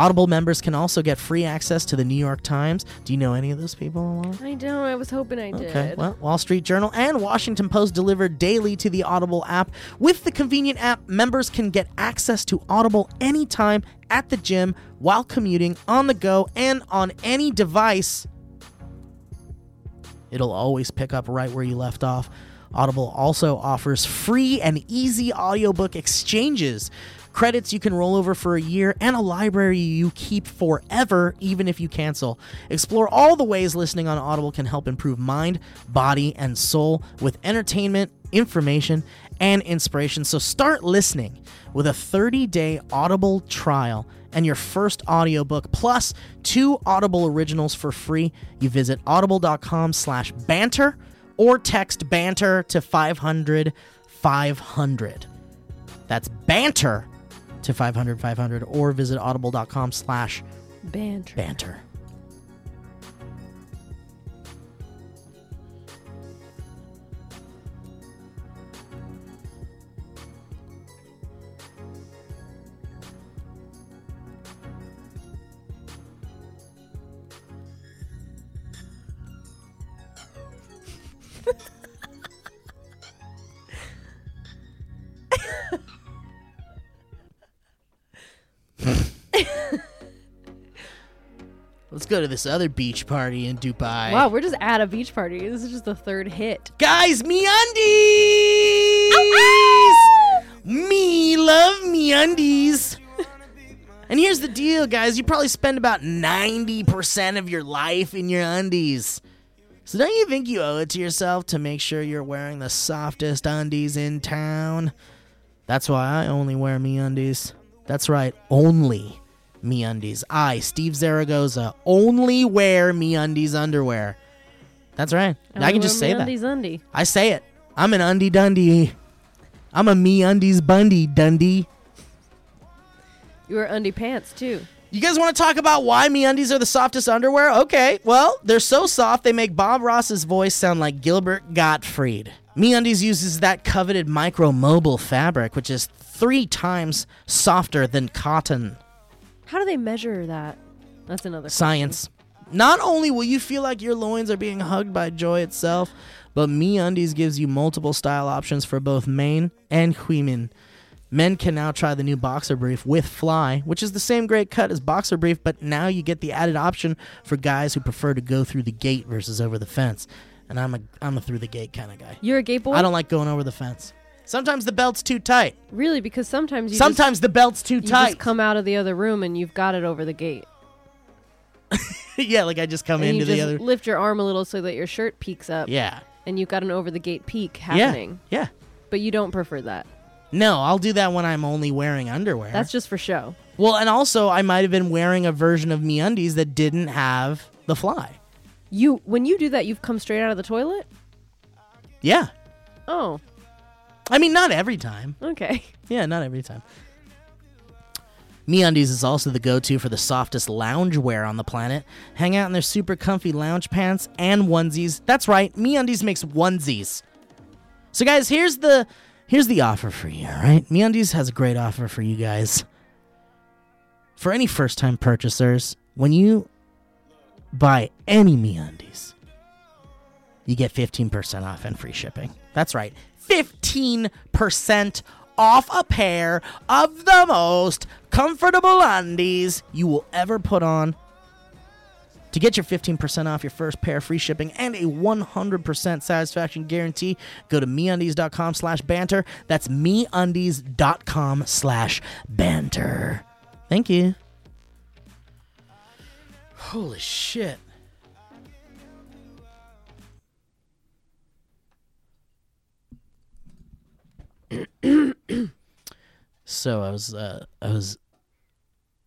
Audible members can also get free access to the New York Times. Do you know any of those people? I don't. I was hoping I did. Okay, well, Wall Street Journal and Washington Post delivered daily to the Audible app. With the convenient app, members can get access to Audible anytime at the gym, while commuting, on the go, and on any device. It'll always pick up right where you left off. Audible also offers free and easy audiobook exchanges. Credits you can roll over for a year, and a library you keep forever, even if you cancel. Explore all the ways listening on Audible can help improve mind, body, and soul with entertainment, information, and inspiration. So start listening with a 30-day Audible trial and your first audiobook plus two Audible originals for free. You visit audible.com slash banter or text banter to 500 500. That's banter to 500 500 or visit audible.com slash Banter. banter. Let's go to this other beach party in Dubai. Wow, we're just at a beach party. This is just the third hit. Guys, me undies! Oh, ah! me love me undies. and here's the deal, guys. You probably spend about 90% of your life in your undies. So don't you think you owe it to yourself to make sure you're wearing the softest undies in town? That's why I only wear me undies. That's right, only me undies. I, Steve Zaragoza, only wear me undies underwear. That's right. I, can just say that. Undie. I say it. I'm an undie dundee. I'm a me undies bundy dundee. You wear undie pants too. You guys want to talk about why me undies are the softest underwear? Okay, well, they're so soft they make Bob Ross's voice sound like Gilbert Gottfried. Me undies uses that coveted MicroModal fabric, which is three times softer than cotton. How do they measure that? That's another question. Science. Not only will you feel like your loins are being hugged by joy itself, but Me Undies gives you multiple style options for both men and women. Men can now try the new boxer brief with fly, which is the same great cut as boxer brief, but now you get the added option for guys who prefer to go through the gate versus over the fence. And I'm a I'm a through the gate kind of guy. You're a gate boy. I don't like going over the fence. Sometimes the belt's too tight. really because sometimes you Sometimes the belt's too just, you just come out of the other room and you've got it over the gate. yeah, like I just come and into you the just other. lift your arm a little so that your shirt peeks up. Yeah. And you've got an over the gate peak happening. Yeah. Yeah. But you don't prefer that. No, I'll do that when I'm only wearing underwear. That's just for show. well, and also I might have been wearing a version of me undies that didn't have the fly. You when you do that, you've come straight out of the toilet. Yeah. Oh, I mean, not every time. okay. Yeah, not every time. MeUndies is also the go-to for the softest lounge wear on the planet. Hang out in their super comfy lounge pants and onesies. That's right, MeUndies makes onesies. So guys, here's the here's the offer for you, all right? MeUndies has a great offer for you guys. For any first-time purchasers, when you buy any MeUndies, you get 15% off and free shipping. That's right. 15% off a pair of the most comfortable undies you will ever put on. To get your 15% off your first pair, free shipping, and a 100% satisfaction guarantee, go to meundies.com slash banter. That's meundies.com slash banter. Thank you. Holy shit. So I was uh, I was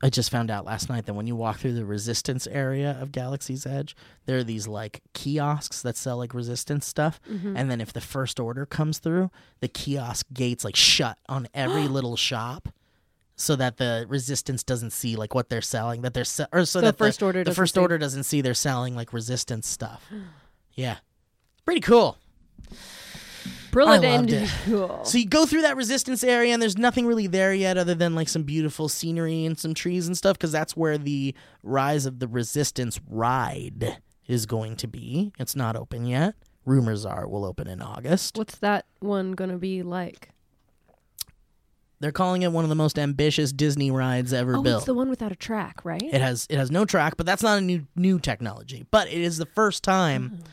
I just found out last night that when you walk through the resistance area of Galaxy's Edge, there are these like kiosks that sell like resistance stuff. And then if the first order comes through, the kiosk gates like shut on every little shop so that the resistance doesn't see like what they're selling that they're se- or so The that first the, order the first see. order doesn't see they're selling like resistance stuff. yeah. Pretty cool. Brilliant. loved it. Cool. So you go through that resistance area, and there's nothing really there yet, other than like some beautiful scenery and some trees and stuff, because that's where the Rise of the Resistance ride is going to be. It's not open yet. Rumors are it will open in August. What's that one gonna be like? They're calling it one of the most ambitious Disney rides ever Oh, built. it's the one without a track, right? It has it has no track, but that's not a new new technology. But it is the first time Mm-hmm.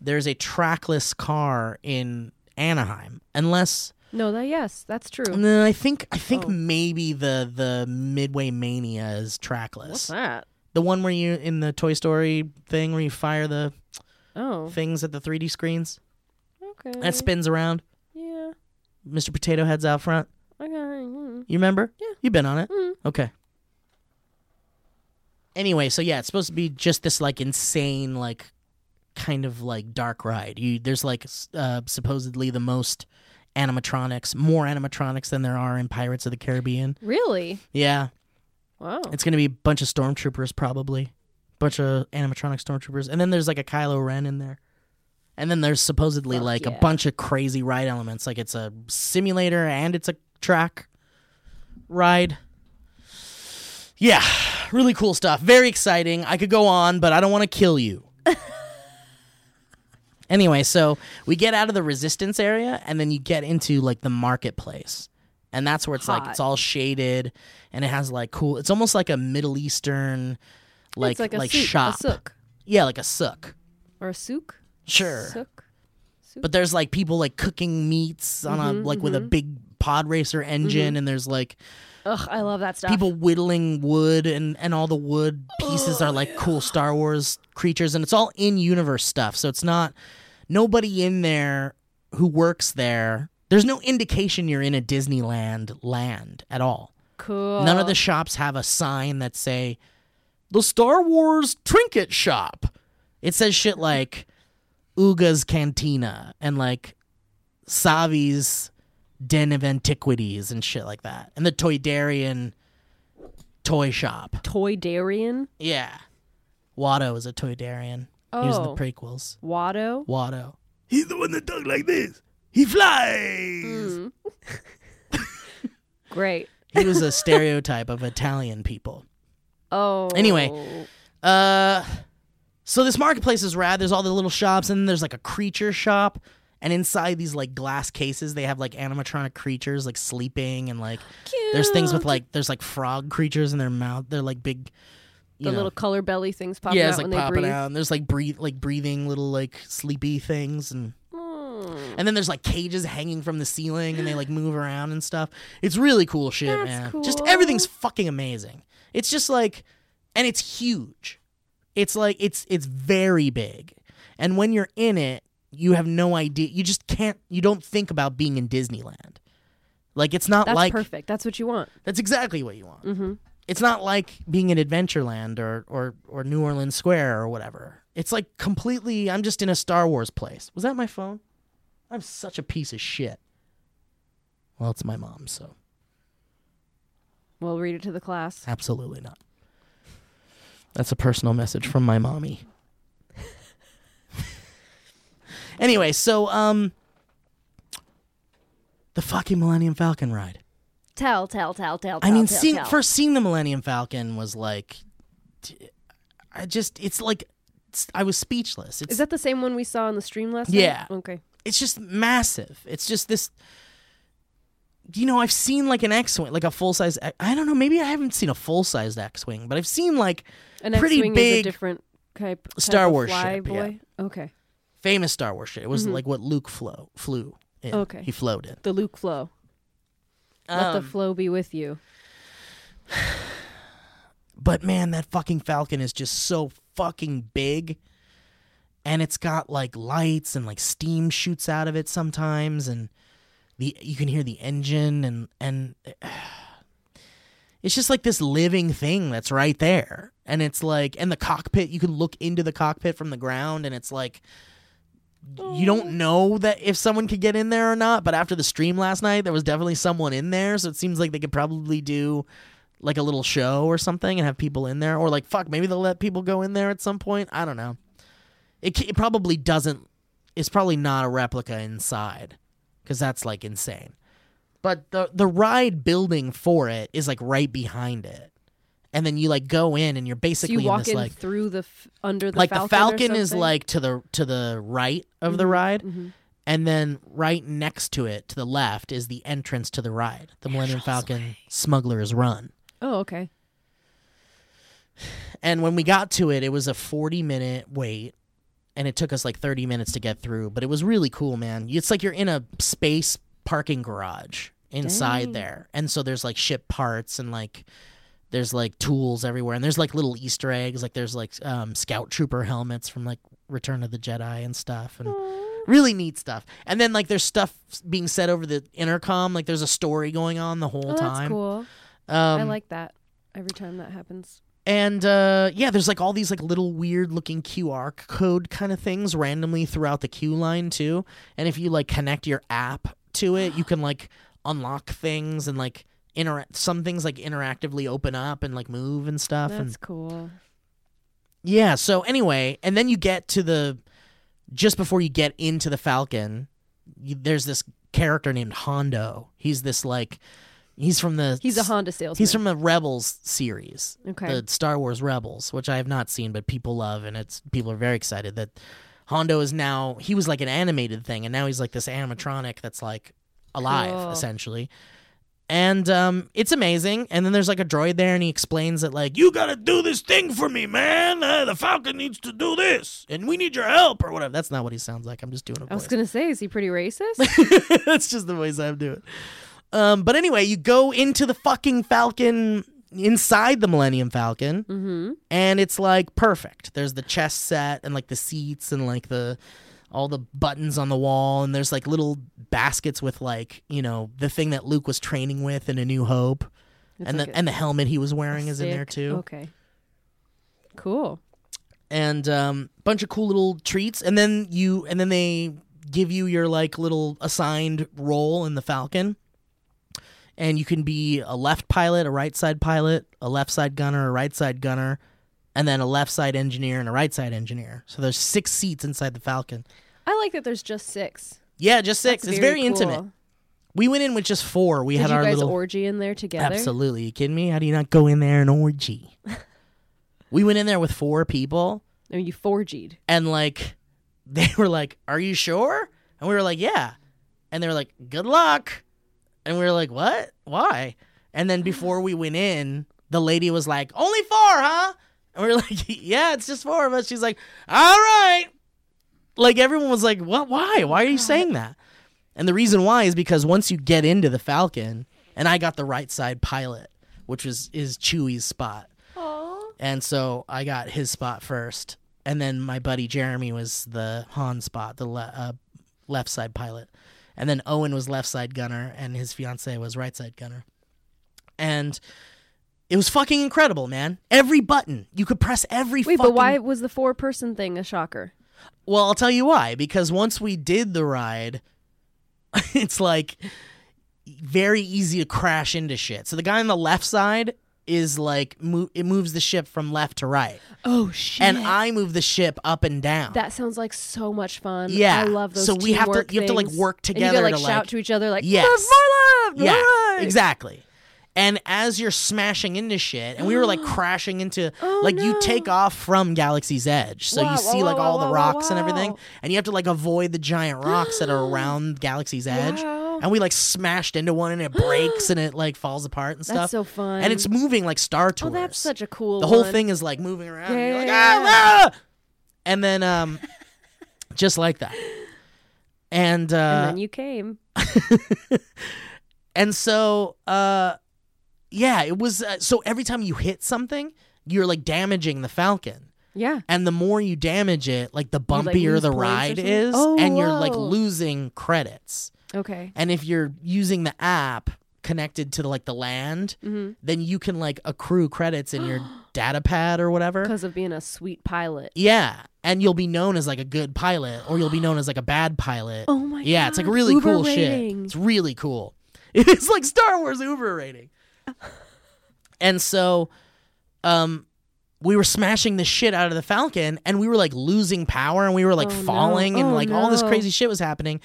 there's a trackless car in Anaheim, unless No, that yes, that's true. No, I think I think Oh. maybe the the Midway Mania is trackless. What's that? The one where you in the Toy Story thing where you fire the Oh, things at the 3D screens okay. and it spins around. yeah. Mr. Potato Head's out front. Okay. mm. You remember? Yeah. You've been on it. Mm. Okay. Anyway, so yeah, it's supposed to be just this like insane like kind of like dark ride. You there's like uh, supposedly the most animatronics, more animatronics than there are in Pirates of the Caribbean. Really? Yeah, Wow. it's gonna be a bunch of stormtroopers probably, bunch of animatronic stormtroopers, and then there's like a Kylo Ren in there. And then there's supposedly Fuck like yeah. a bunch of crazy ride elements, like it's a simulator and it's a track ride. Yeah, really cool stuff. Very exciting. I could go on, but I don't want to kill you. anyway, so we get out of the resistance area and then you get into like the marketplace. And that's where it's like it's all shaded and it has like cool it's almost like a Middle Eastern like it's like a like souk, shop. a souk, Yeah, like a souk. or a souk. Sure. Souk. But there's like people like cooking meats on a Mhm, like with a mhm. big pod racer engine and there's like Ugh, I love that stuff. people whittling wood and and all the wood pieces are like cool Star Wars creatures and it's all in universe stuff. So it's not nobody in there who works there. There's no indication you're in a Disneyland land at all. cool. None of the shops have a sign that say the Star Wars trinket shop. It says shit like Oga's Cantina and like Savi's Den of Antiquities and shit like that. And the Toydarian toy shop. Toy Darian. Yeah. Watto is a Toydarian. He was in the Oh. prequels. Watto. Watto. He's the one that talks like this. He flies. Mm. Great. He was a stereotype of Italian people. Oh. Anyway. Uh, so this marketplace is rad. There's all the little shops, and then there's like a creature shop. And inside these like glass cases, they have like animatronic creatures like sleeping, and like there's things with like there's like frog creatures in their mouth. They're like big, the know, little color belly things popping yeah, out it's like when they popping breathe. out. And there's like breathe like breathing little like sleepy things, and Mm. and then there's like cages hanging from the ceiling, and they like move around and stuff. It's really cool shit, That's man. Just everything's fucking amazing. It's just like, and it's huge. It's like it's it's very big, and when you're in it, you have no idea. You just can't. You don't think about being in Disneyland. Like it's not That's like perfect. That's what you want. that's exactly what you want. Mm-hmm. It's not like being in Adventureland or, or or New Orleans Square or whatever. It's like completely. I'm just in a Star Wars place. Was that my phone? I'm such a piece of shit. Well, it's my mom, so We'll read it to the class. absolutely not. That's a personal message from my mommy. Anyway, so um, the fucking Millennium Falcon ride. Tell, tell, tell, tell. I mean, tell, seeing tell. first seeing the Millennium Falcon was like, I just it's like it's, I was speechless. It's Is that the same one we saw on the stream last Yeah. night? Okay. it's just massive. It's just this. You know, I've seen like an X-wing, like a full size. I don't know. Maybe I haven't seen a full sized X-wing, but I've seen like An Pretty X-wing is big a different type. type Star of Wars fly ship, yeah. boy. Okay. Famous Star Wars shit. It was Mhm. like what Luke flew flew. In. Okay. he flowed in. The Luke flow. Let the Um, flow be with you. But man, that fucking Falcon is just so fucking big. And it's got like lights and like steam shoots out of it sometimes and the you can hear the engine and and it's just like this living thing that's right there. And it's like and the cockpit, you can look into the cockpit from the ground and it's like you don't know that if someone could get in there or not, but after the stream last night, there was definitely someone in there, so it seems like they could probably do like a little show or something and have people in there or like fuck maybe they'll let people go in there at some point i don't know. It, it probably doesn't it's probably not a replica inside because that's like insane. But the the ride building for it is like right behind it and then you like go in and you're So basically you in walk this in like through the f- under the like Falcon the falcon is like to the to the right of the Mhm, ride mhm. and then right next to it to the left is the entrance to the ride the millennium falcon smuggler's run Oh, okay. And when we got to it, it was a 40 minute wait. And it took us like 30 minutes to get through. But it was really cool, man. It's like you're in a space parking garage inside Dang. there. And so there's like ship parts and like there's like tools everywhere and there's like little Easter eggs, like there's like um scout trooper helmets from like Return of the Jedi and stuff and really neat stuff. And then like there's stuff being said over the intercom, like there's a story going on the whole Oh, that's time. cool. Um I like that every time that happens. and uh, yeah, there's like all these like little weird looking QR code kind of things randomly throughout the queue line too. And if you like connect your app to it, you can like unlock things and like interact. Some things like interactively open up and like move and stuff. That's and cool. yeah. So anyway, and then you get to the just before you get into the Falcon, you, there's this character named Hondo. He's this like he's from the He's a Honda salesman. He's from the Rebels series, Okay. the Star Wars Rebels, which I have not seen, but people love, and it's people are very excited that Hondo is now. He was like an animated thing, and now he's like this animatronic that's like alive, Cool. essentially. And um, it's amazing. And then there's like a droid there, and he explains that like you gotta do this thing for me, man. Uh, the Falcon needs to do this, and we need your help or whatever. That's not what he sounds like. I'm just doing I was gonna say, is he pretty racist? That's just the voice I'm doing. Um, but anyway, you go into the fucking Falcon inside the Millennium Falcon, mm-hmm. and it's like perfect. There's the chess set and like the seats and like the all the buttons on the wall, and there's like little baskets with like you know the thing that Luke was training with in A New Hope, and like the and the helmet he was wearing is in there too. Okay. Cool. and um bunch of cool little treats and then you and then they give you your like little assigned role in the falcon. And you can be a left pilot a right side pilot a left side gunner a right side gunner and then a left side engineer and a right side engineer so there's six seats inside the falcon I like that there's just six. yeah just six That's it's very cool. intimate we went in with just four we Did had you our guys little orgy in there together? absolutely you kidding me how do you not go in there and orgy we went in there with four people I mean, you 4G'd. and like they were like, "Are you sure?" And we were like, "Yeah." And they were like, "Good luck." And we were like, "What? Why?" And then before we went in, the lady was like, "Only four, huh?" And We're like, "Yeah, it's just four of us." She's like, "All right." Like everyone was like, "What? Why? Why are you saying that?" And the reason why is because once you get into the Falcon, and I got the right side pilot, which was is Chewie's spot. And so I got his spot first, and then my buddy Jeremy was the Han spot, the le- uh, left side pilot, and then Owen was left side gunner, and his fiance was right side gunner, and it was fucking incredible, man. Every button you could press every. Wait, fucking... but why was the four person thing a shocker? Well, I'll tell you why. Because once we did the ride, it's like very easy to crash into shit. So the guy on the left side is like mo- it moves the ship from left to right, Oh shit! and I move the ship up and down. that sounds like so much fun. Yeah. I love those. So we have to- you have to, like, work And together you gotta, to, like shout to each other like Yes. "Left, more left, yeah, more right." exactly. And as you're smashing into shit, and we were like crashing into, Oh, like you take off from Galaxy's Edge, so Wow, you see wow, like wow, all the rocks and everything, and you have to like avoid the giant rocks that are around Galaxy's Edge. And we like smashed into one, and it breaks, and it like falls apart and stuff. That's so fun. And it's moving like Star oh, Tours. that's such a cool. the whole one. thing is like moving around. and Yeah, you're like, yeah, "Ah, ah!" And then um, just like that. And uh, And then you came. and so, uh, yeah, it was. Uh, so every time you hit something, you're like damaging the Falcon. Yeah. And the more you damage it, like the like, bumpier lose the ride is, Oh, and you're like losing credits. Okay. And if you're using the app connected to like the land, Mm-hmm. then you can like accrue credits in your data pad or whatever. Because of being a sweet pilot. Yeah, and you'll be known as like a good pilot, or you'll be known as like a bad pilot. Oh my god. yeah, it's like really Uber cool shit. It's really cool. It's like Star Wars Uber rating. and so, um, we were smashing the shit out of the Falcon, and we were like losing power, and we were like Oh, no. falling, and Oh, like all this crazy shit was happening.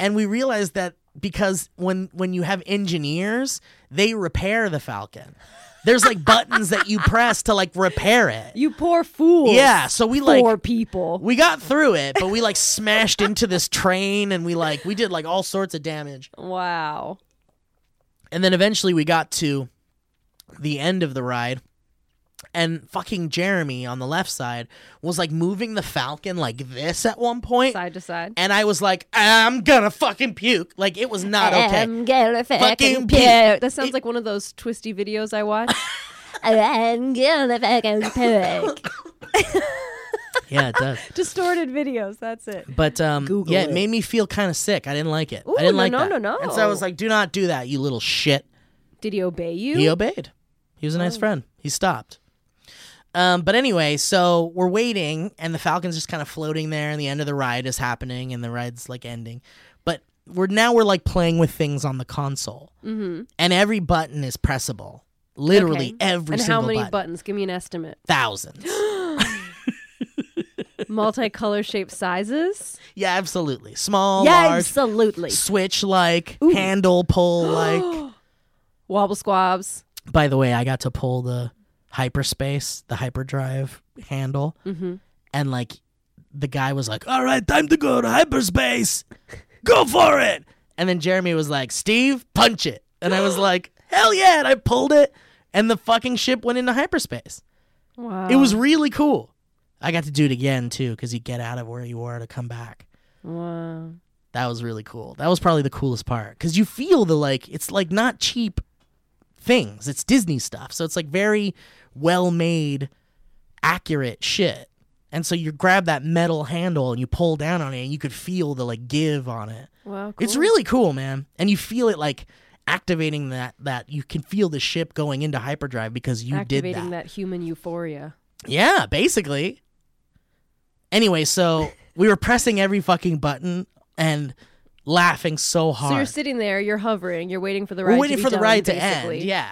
And we realized that because when when you have engineers, they repair the Falcon. There's like buttons that you press to like repair it. You poor fool. Yeah, so we like Poor people. we got through it, but we like smashed into this train and we like we did like all sorts of damage. Wow. And then eventually we got to the end of the ride and fucking Jeremy on the left side was like moving the Falcon like this at one point, Side to side. and I was like, I'm gonna fucking puke. Like it was not okay. I'm gonna Fucking fucking puke. puke. That sounds It- like one of those twisty videos I watch. I'm gonna fucking puke. yeah, it does. Distorted videos. That's it. But um, Google yeah, it it. made me feel kind of sick. I didn't like it. Ooh, I didn't no, like no, that. no, no. And so I was like, "Do not do that, you little shit." Did he obey you? He obeyed. He was a nice friend. He stopped. Um, but anyway, so we're waiting, and the Falcon's just kind of floating there, and the end of the ride is happening, and the ride's like ending. But we're now we're like playing with things on the console, mm-hmm. and every button is pressable. Literally Okay. every and single how many button. buttons? Give me an estimate. Thousands. Multicolor shaped sizes. yeah, absolutely. Small, yeah, large, absolutely. switch like, handle pull like. Wobble squabs. By the way, I got to pull the hyperspace, the hyperdrive handle, Mm-hmm. and like the guy was like, "All right, time to go to hyperspace. Go for it!" And then Jeremy was like, "Steve, punch it!" And I was like, "Hell yeah!" And I pulled it, and the fucking ship went into hyperspace. Wow. It was really cool. I got to do it again too, because you get out of where you were to come back. Wow. That was really cool. That was probably the coolest part because you feel the like it's like not cheap things. It's Disney stuff, so it's like very well made, accurate shit. And so you grab that metal handle and you pull down on it, and you could feel the like give on it. Wow. It's really cool, man. And you feel it like activating that that you can feel the ship going into hyperdrive because you did activating that human euphoria. yeah, basically. Anyway, so we were pressing every fucking button and laughing so hard. So you're sitting there, you're hovering, you're waiting for the ride. we're waiting for the done, ride to basically. end. Yeah.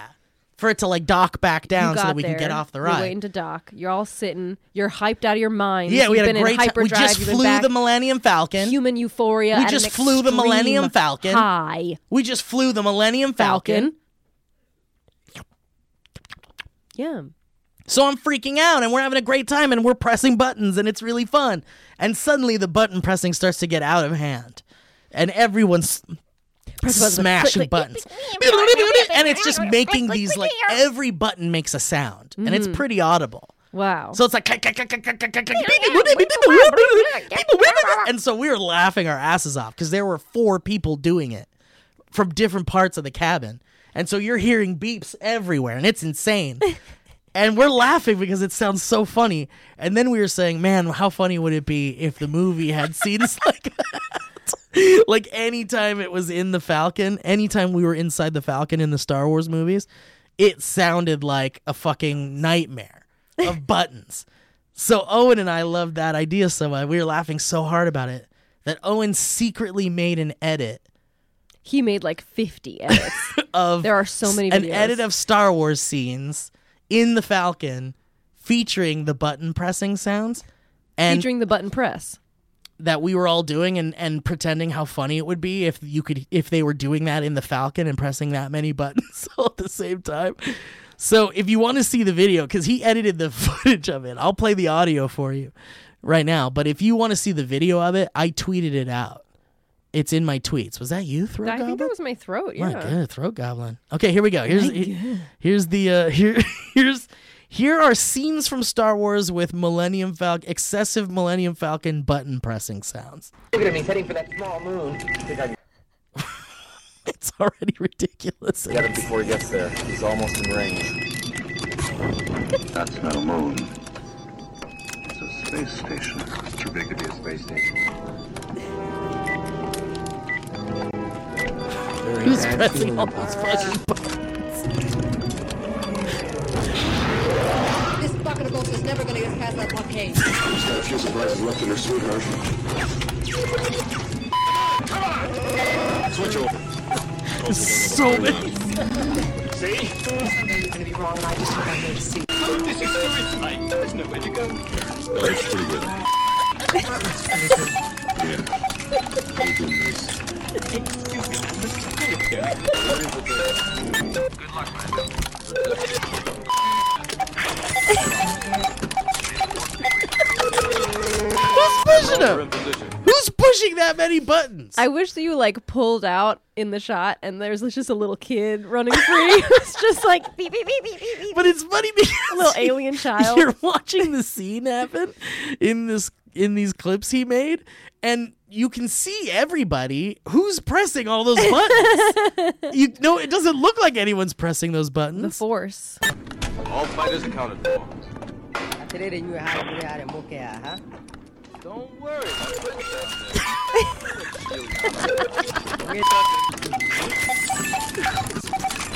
For it to like dock back down so that we there, can get off the ride. You're waiting to dock. You're all sitting. You're hyped out of your mind. yeah, we You've had a been great in time. We just You've flew the Millennium Falcon. human euphoria. We just flew the Millennium Falcon. High we just flew the Millennium Falcon. Falcon. Yeah. So I'm freaking out and we're having a great time and we're pressing buttons and it's really fun. And suddenly the button pressing starts to get out of hand. And everyone's Press smashing buttons. and it's just making these like every button makes a sound and it's pretty audible. Wow. So it's like and so we were laughing our asses off because there were four people doing it from different parts of the cabin. And so you're hearing beeps everywhere and it's insane. And we're laughing because it sounds so funny. And then we were saying, man, how funny would it be if the movie had scenes like that? like anytime it was in the Falcon, anytime we were inside the Falcon in the Star Wars movies, it sounded like a fucking nightmare of buttons. So Owen and I loved that idea so much. We were laughing so hard about it that Owen secretly made an edit he made like 50 edits. of There are so many an edit of Star Wars scenes in the Falcon featuring the button pressing sounds and featuring the button press. that we were all doing and, and pretending how funny it would be if you could if they were doing that in the Falcon and pressing that many buttons all at the same time. So if you want to see the video, because he edited the footage of it, I'll play the audio for you right now. But if you want to see the video of it, I tweeted it out. It's in my tweets. Was that you, Throat I think that was my throat. Yeah. My good throat goblin. Okay, here we go. Here's he- here's the uh here here's here are scenes from Star Wars with Millennium Falcon excessive Millennium Falcon button pressing sounds. Look at him, he's heading for that small moon. Think I can It's already ridiculous. get him before he gets there. He's almost in range. That's not a moon. It's a space station. It's too big to be a space station. Who's pressing all those fucking buttons? This bucket of ghost is never gonna get past that blockade. She's got a few surprises left in her sweetheart. Come on! Switch over. So many. See? Something's gonna be wrong, and I just hope I'm there to see. This is suicide. There's nowhere to go. Oh, it's pretty good. Yeah. We're this. Who's pushing him? Who's pushing that many buttons? I wish that you like pulled out in the shot and there's just a little kid running free. it's just like beep beep beep beep beep beep. but it's funny because A little alien child. You're watching the scene happen in this in these clips he made, and you can see everybody who's pressing all those buttons. you know, it doesn't look like anyone's pressing those buttons. The force. All fighters accounted for. Don't worry, my friend's down there.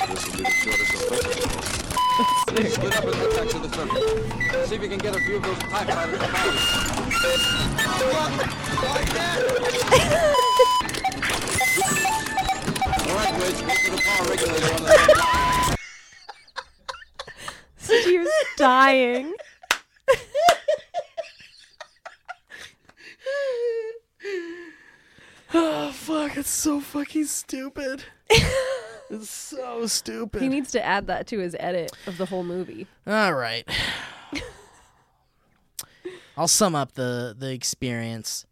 This will be the shortest of Split up and attack to the circle. See if you can get a few of those TIE fighters to fire. All right, Wedge, look for the power regulator on the Steve's dying. oh fuck! It's so fucking stupid. it's so stupid. He needs to add that to his edit of the whole movie. All right. I'll sum up the the experience.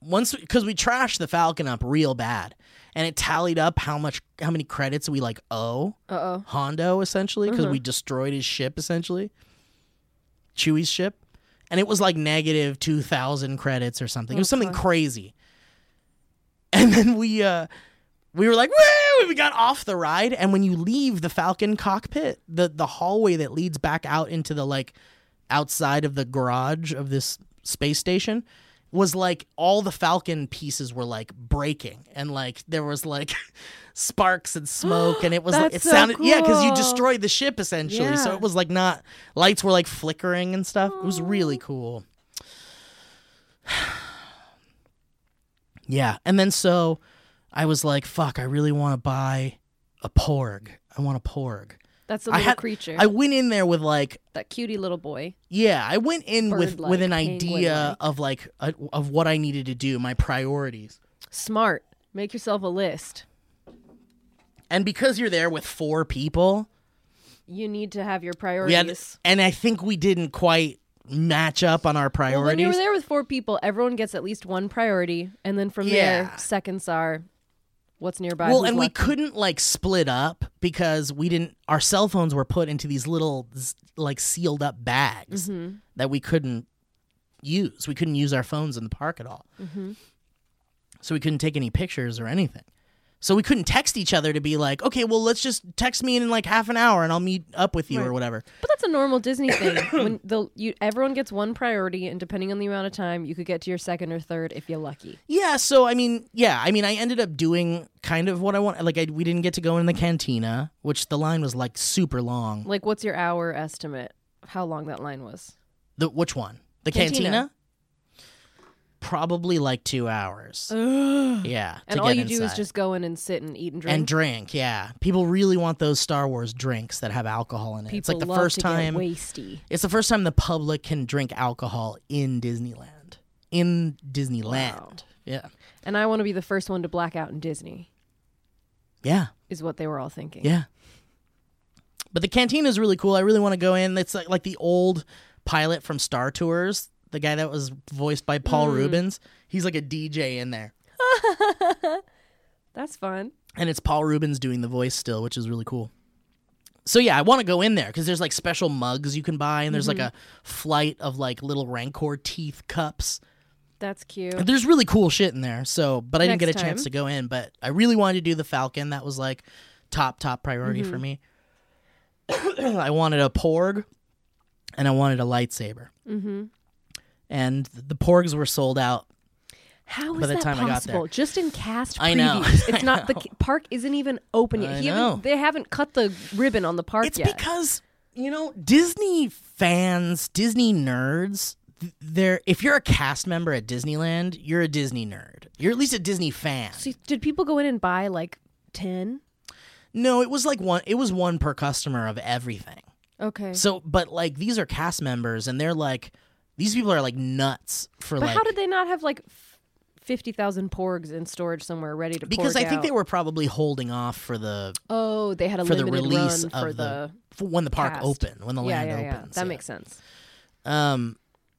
Once because we trashed the Falcon up real bad, and it tallied up how much how many credits we like owe Uh oh. Hondo essentially because we destroyed his ship essentially, Chewie's ship, and it was like negative two thousand credits or something. It was something crazy. And then we uh we were like, woo! We got off the ride, and when you leave the Falcon cockpit, the the hallway that leads back out into the like outside of the garage of this space station was like all the Falcon pieces were like breaking, and like there was like sparks and smoke, and it was like it so sounded yeah, because you destroyed the ship essentially, so it was like not lights were like flickering and stuff. It was really cool. Yeah, and then so I was like, "Fuck! I really want to buy a porg. I want a porg." That's a little had creature. I went in there with like, that cutie little boy. yeah, I went in with with an idea of like a, of what I needed to do, my priorities. Smart. Make yourself a list. And because you're there with four people, You need to have your priorities. and I think we didn't quite match up on our priorities. Well, when you were there with four people, everyone gets at least one priority, and then from Yeah. there, seconds are what's nearby. well, and we couldn't like split up because we didn't. Our cell phones were put into these little like sealed up bags Mm-hmm. that we couldn't use. We couldn't use our phones in the park at all. Mm-hmm. So we couldn't take any pictures or anything. So we couldn't text each other to be like, okay, well, let's just text me in like half an hour and I'll meet up with you or whatever. But that's a normal Disney thing. when the you everyone gets one priority, and depending on the amount of time, you could get to your second or third if you're lucky. Yeah, so I mean, yeah, I mean, I ended up doing kind of what I want. Like, I, we didn't get to go in the cantina, which the line was like super long. Like, what's your hour estimate? of How long that line was? The which one? The Cantina. cantina? Probably like two hours. yeah, And all you do is just go in and sit and eat and drink. and drink. Yeah, people really want those Star Wars drinks that have alcohol in it. People it's like the first time. wasty. It's the first time the public can drink alcohol in Disneyland. In Disneyland. Wow. Yeah. And I want to be the first one to black out in Disney. Yeah. Is what they were all thinking. Yeah. But the canteen is really cool. I really want to go in. It's like, like the old pilot from Star Tours, the guy that was voiced by Paul Mm. Reubens. He's like a DJ in there. That's fun. And it's Paul Reubens doing the voice still, which is really cool. So yeah, I want to go in there because there's like special mugs you can buy, and there's like Mm-hmm. a flight of like little Rancor teeth cups. That's cute. There's really cool shit in there. So, but I didn't get a Next chance to go in. But I really wanted to do the Falcon. That was like top top priority Mm-hmm. for me. I wanted a Porg, and I wanted a lightsaber. Mm-hmm. And the Porgs were sold out. How by the that time I got there. possible? Just in cast previews. I know. It's I not the know. c- park isn't even open yet. I He know. haven't, they haven't cut the ribbon on the park It's yet. because you know Disney fans, Disney nerds. th- They're if you're a cast member at Disneyland, you're a Disney nerd. You're at least a Disney fan. See, did people go in and buy like ten? No, it was like one. It was one per customer of everything. Okay. So, but like these are cast members, and they're like, these people are like nuts for but like. how did they not have like fifty thousand porgs in storage somewhere ready to? because I think out? they were probably holding off for the Oh, they had a for the limited release run of for the, the. when the park cast. opened, when the yeah, land yeah, yeah. opens. That makes sense. Um,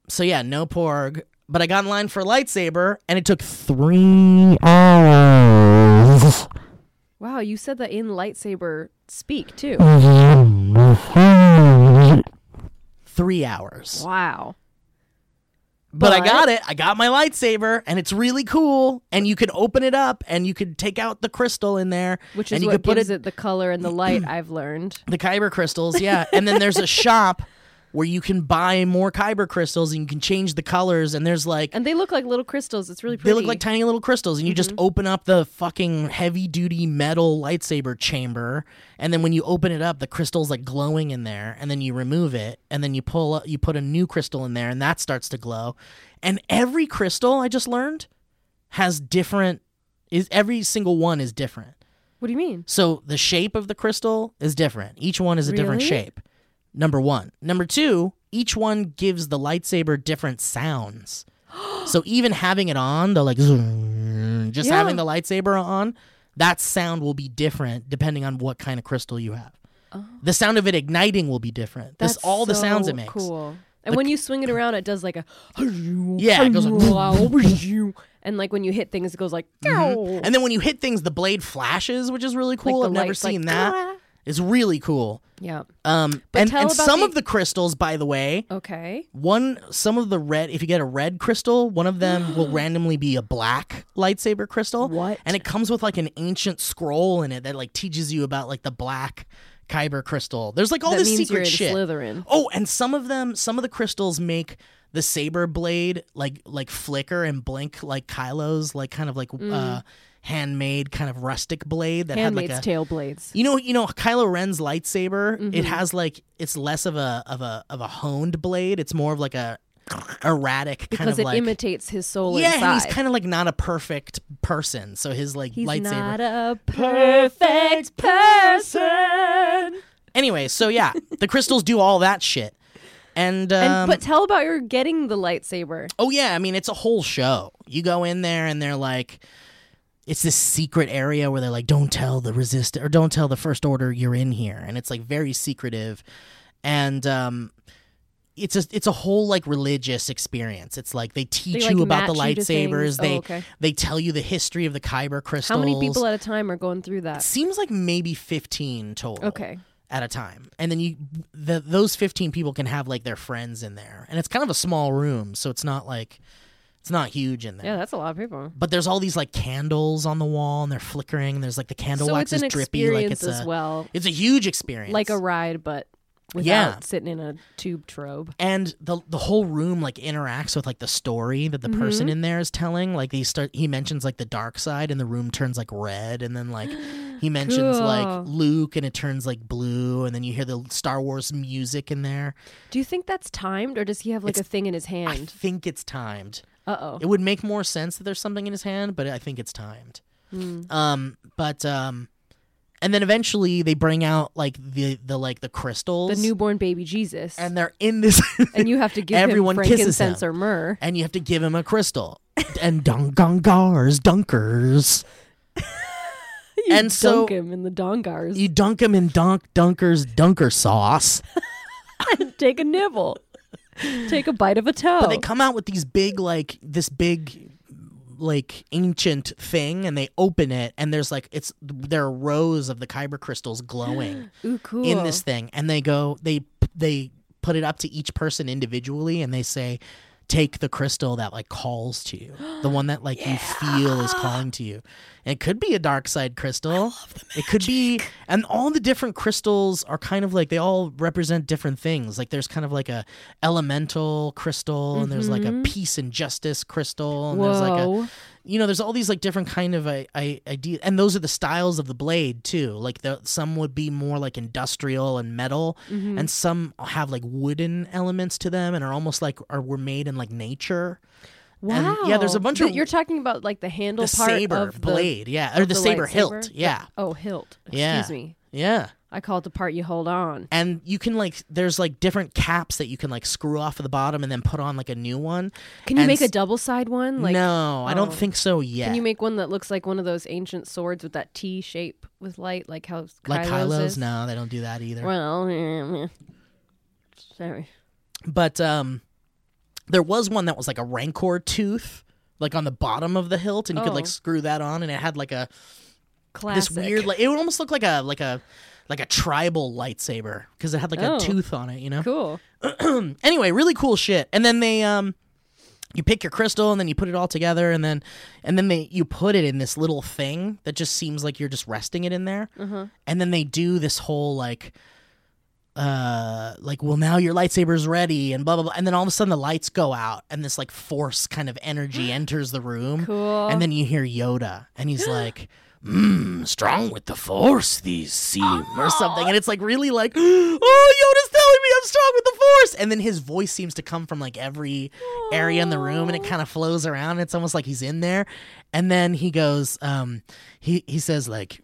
so yeah, no porg. but I got in line for a lightsaber, and it took three hours. Wow, you said that in lightsaber speak too. Three hours. Wow. But I got it. I got my lightsaber, and it's really cool. And you could open it up, and you could take out the crystal in there, Which and is you what put gives it, it the color and the light I've learned. the kyber crystals. Yeah, and then there's a shop where you can buy more kyber crystals, and you can change the colors. And there's like And they look like little crystals. It's really pretty. They look like tiny little crystals, and you just mm-hmm. open up the fucking heavy duty metal lightsaber chamber, and then when you open it up, the crystal's like glowing in there, and then you remove it, and then you pull up, you put a new crystal in there, and that starts to glow. And every crystal I just learned has different is every single one is different. What do you mean? So the shape of the crystal is different. Each one is a different Really? shape. Number one. Number two, each one gives the lightsaber different sounds. so even having it on, the like just Yeah. having the lightsaber on, that sound will be different depending on what kind of crystal you have. Oh. The sound of it igniting will be different. This Oh. That's all the sounds it makes. Cool. And when you swing it around, it does like a Yeah, it goes like and like when you hit things, it goes like mm-hmm. And then when you hit things, the blade flashes, which is really cool. the I've never lights, like, seen that. It's really cool. yeah. Um, But and, and some the- of the crystals, by the way, Okay. one some of the red if you get a red crystal one of them will randomly be a black lightsaber crystal What? and it comes with like an ancient scroll in it that like teaches you about like the black kyber crystal there's like all that this secret shit Slytherin. oh and some of them some of the crystals make the saber blade like like flicker and blink like kylo's like kind of like uh handmade kind of rustic blade that had like a Tale blades. you know, you know, Kylo Ren's lightsaber. Mm-hmm. It has like it's less of a of a of a honed blade. It's more of like a erratic kind Because of it like. imitates his soul yeah, and inside. he's kind of like not a perfect person. So his like He's lightsaber. not a perfect person. Anyway, so yeah, the crystals do all that shit. And, um, and but tell about your getting the lightsaber. Oh yeah, I mean it's a whole show. You go in there and they're like it's this secret area where they're like don't tell the resist or don't tell the first order you're in here and it's like very secretive and um it's a it's a whole like religious experience. It's like they teach like, you about the match you to lightsabers. things? Oh, They okay. they tell you the history of the Kyber crystals. How many people at a time are going through that? Seems like maybe 15 total Okay. at a time and then you the, those 15 people can have like their friends in there and it's kind of a small room so it's not like it's not huge in there Yeah, that's a lot of people. but there's all these like candles on the wall and they're flickering and there's like the candle so wax is drippy like it's as a well, it's a huge experience like a ride, but without Yeah. sitting in a tube trobe. and the the whole room like interacts with like the story that the Mm-hmm. person in there is telling like he start he mentions like the dark side and the room turns like red and then like he mentions Cool. like Luke and it turns like blue and then you hear the Star Wars music in there Do you think that's timed, or does he have like It's- a thing in his hand? I think it's timed Uh oh. It would make more sense that there's something in his hand, but I think it's timed. Hmm. Um, but um, and then eventually they bring out like the the like the crystals, The newborn baby Jesus, and they're in this, and you have to give everyone him frankincense him. or myrrh. and you have to give him a crystal, and dongongars, dunkers. You And so- dunk him in the dongars. You dunk him in dunk dunkers dunker sauce, take a nibble. Take a bite of a toe. but they come out with these big like this big like ancient thing and they open it and there's like it's there are rows of the kyber crystals glowing Ooh, cool. in this thing and they go they they put it up to each person individually and they say take the crystal that like calls to you. The one that like you feel is calling to you. And it could be a dark side crystal. It could be and all the different crystals are kind of like they all represent different things. Like there's kind of like a elemental crystal and there's like a peace and justice crystal and there's like a Whoa. You know, there's all these like different kind of I, I, ideas, and those are the styles of the blade too. Like the some would be more like industrial and metal, Mm-hmm. and some have like wooden elements to them, and are almost like are were made in like nature. Wow. And, yeah, there's a bunch of You're talking about like the handle the part saber of the, blade, yeah, or of the, saber hilt, yeah, Oh, hilt. Excuse Yeah. me. yeah. I call it the part you hold on. And you can like, there's like different caps that you can like screw off of the bottom and then put on like a new one. Can you And make a double side one? Like no, I don't oh. think so yet. Can you make one that looks like one of those ancient swords with that T shape with light, like how like Kylo's Kylo's? is? No, they don't do that either. Well, sorry. but um There was one that was like a rancor tooth, like on the bottom of the hilt, and you could like Oh. screw that on, and it had like a Classic. this weird, like it would almost look like a like a like a tribal lightsaber because it had like Oh. a tooth on it, you know. Cool. anyway, really cool shit. And then they um you pick your crystal and then you put it all together and then and then they you put it in this little thing that just seems like you're just resting it in there. And then they do this whole like uh like well now your lightsaber's ready and blah blah blah and then all of a sudden the lights go out and this like force kind of energy enters the room Cool. and then you hear yoda and he's like mmm strong with the force these seem or something. And it's like really like oh yoda's telling me i'm strong with the force! And then his voice seems to come from like every area in the room and it kind of flows around. It's almost like he's in there. And then he goes um he he says like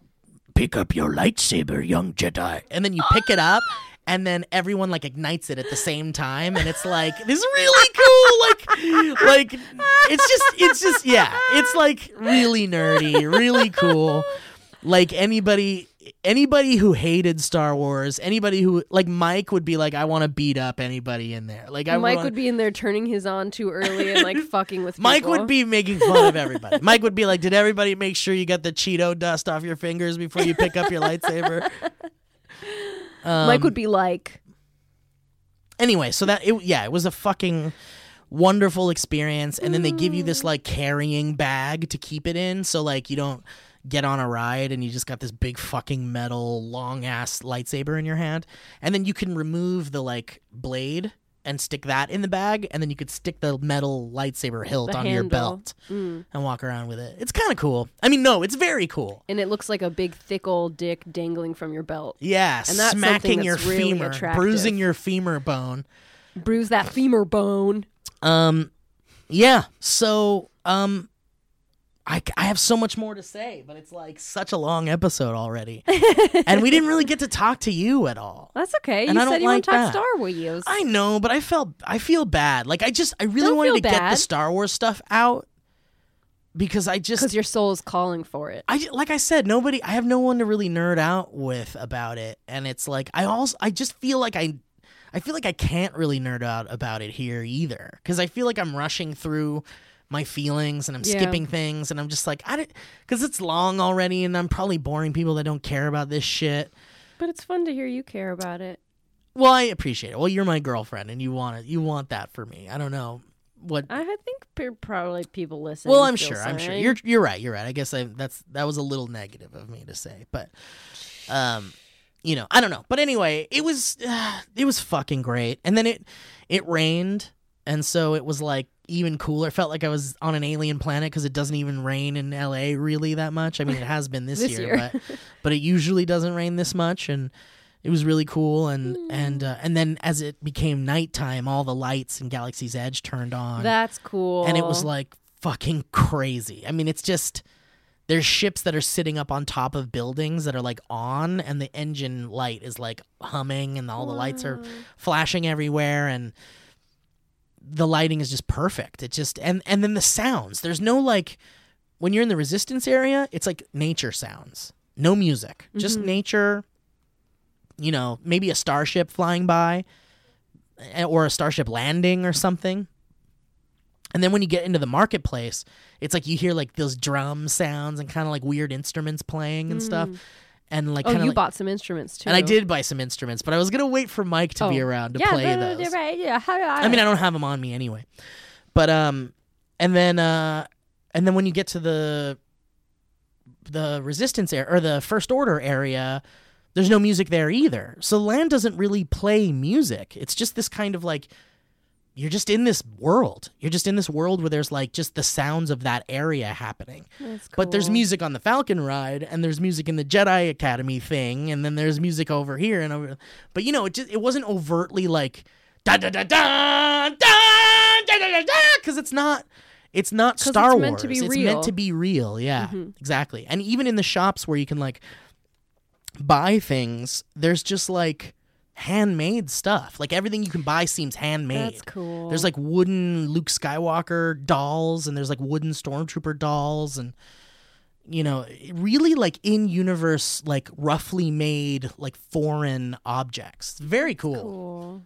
pick up your lightsaber, young Jedi. And then you pick it up, and then everyone like ignites it at the same time, and it's like this is really cool. Like, like it's just, it's just, yeah, it's like really nerdy, really cool. Like anybody, anybody who hated Star Wars, anybody who like Mike would be like, I want to beat up anybody in there. Like I Mike wanna- would be in there turning his on too early and like fucking with Mike people. would be making fun of everybody. Mike would be like, "Did everybody make sure you got the Cheeto dust off your fingers before you pick up your lightsaber?" Mike Um, would be like, anyway, so that it, yeah, it was a fucking wonderful experience. And then they give you this like carrying bag to keep it in, so like you don't get on a ride and you just got this big fucking metal long ass lightsaber in your hand. And then you can remove the like blade and stick that in the bag, and then you could stick the metal lightsaber hilt The on your handle. belt and walk around with it. It's kind of cool. I mean, no, it's very cool. and it looks like a big thick old dick dangling from your belt. Yeah, And that's smacking something your that's really femur, attractive. bruising your femur bone. Bruise that femur bone. Um, yeah. So, um, I, I have so much more to say, but it's like such a long episode already, and we didn't really get to talk to you at all. That's okay. And you I said you like want to talk that. Star Wars. I know, but I felt I feel bad. Like I just I really Don't wanted to get the. Star Wars stuff out because I just because your soul is calling for it. I like I said, nobody. I have no one to really nerd out with about it, and it's like I also I just feel like I, I feel like I can't really nerd out about it here either because I feel like I'm rushing through my feelings and I'm Yeah. skipping things and I'm just like I didn't because it's long already and I'm probably boring people that don't care about this shit. But it's fun to hear you care about it. Well, I appreciate it. Well, you're my girlfriend and you want it. You want that for me. I don't know what. I think probably people listen. Well, I'm sure. I'm sure. You're you're right. You're right. I guess I that's that was a little negative of me to say, but um, you know, I don't know. But anyway, it was uh, it was fucking great. And then it it rained, and so it was like even cooler. It felt like I was on an alien planet because it doesn't even rain in L.A. really that much. I mean, it has been this, This year, year. but but it usually doesn't rain this much, and it was really cool. And and uh, and then as it became nighttime, all the lights in Galaxy's Edge turned on That's cool. and it was like fucking crazy. I mean, it's just there's ships that are sitting up on top of buildings that are like on, and the engine light is like humming, and all the lights are flashing everywhere, and the lighting is just perfect. It just and and then the sounds. There's no like when you're in the resistance area, it's like nature sounds, no music, just nature. You know, maybe a starship flying by, eh, or a starship landing or something. And then when you get into the marketplace, it's like you hear like those drum sounds and kind of like weird instruments playing and stuff. And like oh, you of bought some instruments too. and I did buy some instruments, but I was gonna wait for Mike to be Oh. around to yeah, play no, no, those. Right, yeah. I mean, I don't have them on me anyway. But um, and then uh, and then when you get to the the resistance area or the first order area, there's no music there either. So land doesn't really play music. It's just this kind of like you're just in this world. You're just in this world where there's like just the sounds of that area happening. That's But there's music on the Falcon ride, and there's music in the Jedi Academy thing, and then there's music over here and over. But you know, it just it wasn't overtly like da da da da da da da da da because it's not. It's not Star it's Wars. meant to be it's real. Mm-hmm. meant to be real. Yeah, exactly. And even in the shops where you can like buy things, there's just like handmade stuff. Like everything you can buy seems handmade. That's cool. There's like wooden Luke Skywalker dolls, and there's like wooden Stormtrooper dolls, and you know, really like in universe, like roughly made, like foreign objects. Very cool. cool.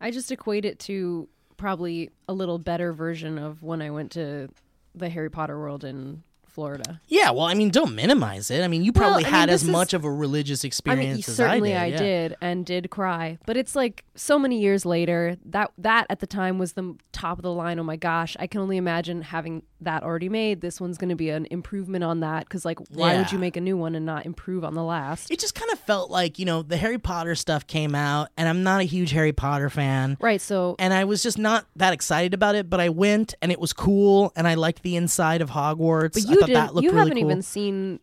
I just equate it to probably a little better version of when I went to the Harry Potter world in Florida. Yeah, well, I mean, don't minimize it. I mean, you Well, probably I mean, had as is- much of a religious experience I mean, certainly I did. yeah. did and did cry, but it's like so many years later. That that at the time was the top of the line. Oh my gosh, I can only imagine having that already made. This one's going to be an improvement on that because, like, why would you make a new one and not improve on the last? It just kind of felt like you know the Harry Potter stuff came out, and I'm not a huge Harry Potter fan. Right. So and I was just not that excited about it. But I went, and it was cool, and I liked the inside of Hogwarts. But you thought that looked You really haven't cool. even seen.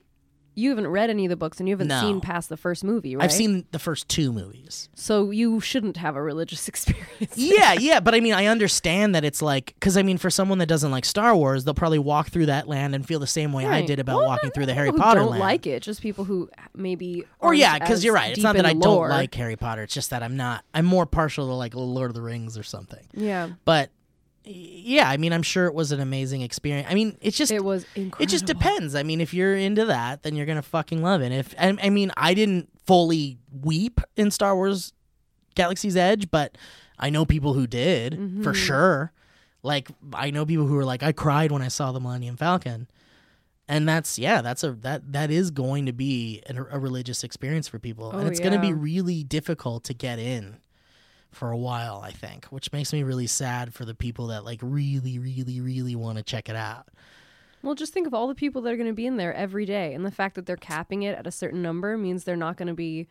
You haven't read any of the books, and you haven't No. seen past the first movie, right? I've seen the first two movies. So you shouldn't have a religious experience. yeah, yeah, but I mean, I understand that it's like because I mean, for someone that doesn't like Star Wars, they'll probably walk through that land and feel the same way I Right. did about Well, walking not through the Harry people who Potter don't land. like it. Just people who maybe. Or aren't yeah, because as you're right. It's deep not that I in don't lore. like Harry Potter. It's just that I'm not. I'm more partial to like Lord of the Rings or something. Yeah, But yeah, I mean, I'm sure it was an amazing experience. I mean, it's just it was incredible. it just depends. I mean, if you're into that, then you're gonna fucking love it. If I, I mean, I didn't fully weep in Star Wars Galaxy's Edge, but I know people who did Mm-hmm. for sure. Like I know people who were like, I cried when I saw the Millennium Falcon, and that's yeah, that's a that that is going to be an, a religious experience for people, and Oh, it's going to be really difficult to get in for a while. I think, which makes me really sad for the people that like really, really, really want to check it out. Well, just think of all the people that are going to be in there every day, and the fact that they're capping it at a certain number means they're not going to be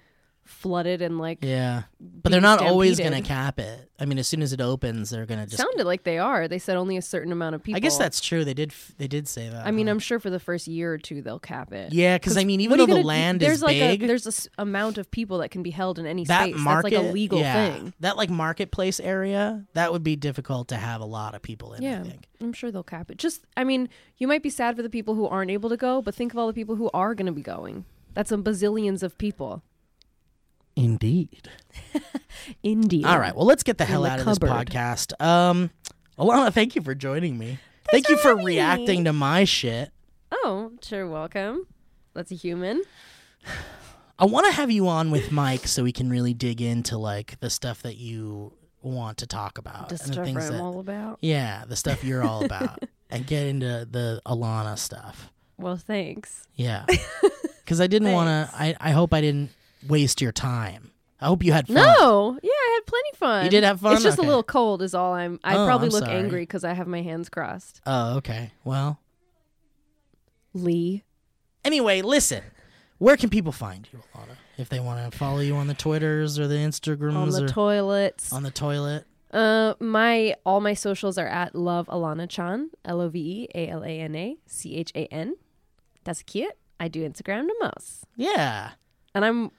flooded and like. Yeah, but they're not always going to cap it. I mean, as soon as it opens, they're going to just. Sounded like they are. They said only a certain amount of people. I guess that's true. They did. f- They did say that. I mean, huh? I'm sure for the first year or two they'll cap it. Yeah, because I mean, even though the gonna- land there's is like big, a there's a s- amount of people that can be held in any that space. market, That's like a legal yeah, thing. That like marketplace area, that would be difficult to have a lot of people in. Yeah, I think. I'm sure they'll cap it. Just, I mean, you might be sad for the people who aren't able to go, but think of all the people who are going to be going. That's a bazillions of people. Indeed. Indeed. All right. Well, let's get the hell the out of this podcast. Um, Alana, thank you for joining me. thank you for having me. reacting to my shit. Oh, sure. Welcome. That's a human. I want to have you on with Mike so we can really dig into like the stuff that you want to talk about The and the stuff things I'm that all about. yeah, the stuff you're all about, and get into the Alana stuff. Well, thanks. Yeah, because I didn't want to. I I hope I didn't waste your time. I hope you had fun. No, yeah, I had plenty fun. You did have fun? It's just Okay. a little cold, is all. I'm. I Oh, probably I'm look sorry. angry because I have my hands crossed. Oh, okay. Well, Lee. anyway, listen. Where can people find you, Alana? If they want to follow you on the Twitters or the Instagrams on the toilets. on the toilet. Uh, my all my socials are at love Alana Chan, L O V E A L A N A C H A N. That's cute. I do Instagram the most, Yeah. and I'm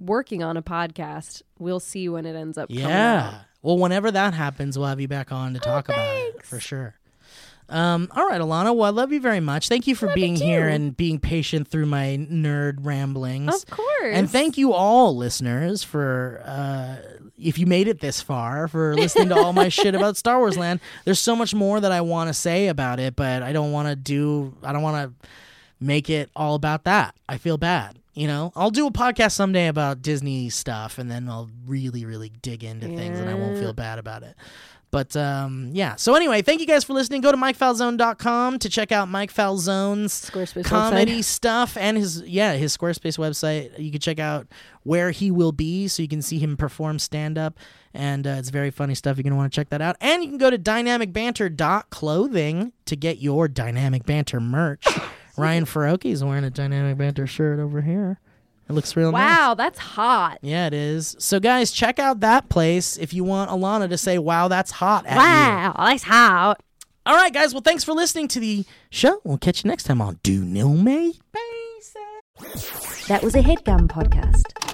working on a podcast. We'll see when it ends up. coming Yeah. out. Well, whenever that happens, we'll have you back on to talk about it Oh, for sure. Um, all right, Alana. Well, I love you very much. Thank you for Love you being here and being patient through my nerd ramblings. Of course. And thank you all, listeners, for uh, if you made it this far, for listening to all my shit about Star Wars Land. There's so much more that I want to say about it, but I don't want to do. I don't want to make it all about that. I feel bad. You know, I'll do a podcast someday about Disney stuff, and then I'll really, really dig into things, and I won't feel bad about it. But um, yeah. So anyway, thank you guys for listening. Go to MikeFalzone.com to check out Mike Falzone's Squarespace comedy website. stuff and his yeah his Squarespace website. You can check out where he will be, so you can see him perform stand up, and uh, it's very funny stuff. You're gonna want to check that out. And you can go to dynamicbanter.clothing to get your dynamic banter merch. Ryan Faroki is wearing a dynamic banter shirt over here. It looks real nice. Wow, that's hot. Yeah, it is. So, guys, check out that place if you want Alana to say, wow, that's hot at you. Wow, that's hot. All right, guys. Well, thanks for listening to the show. We'll catch you next time on Do Know Me. That was a headgum podcast.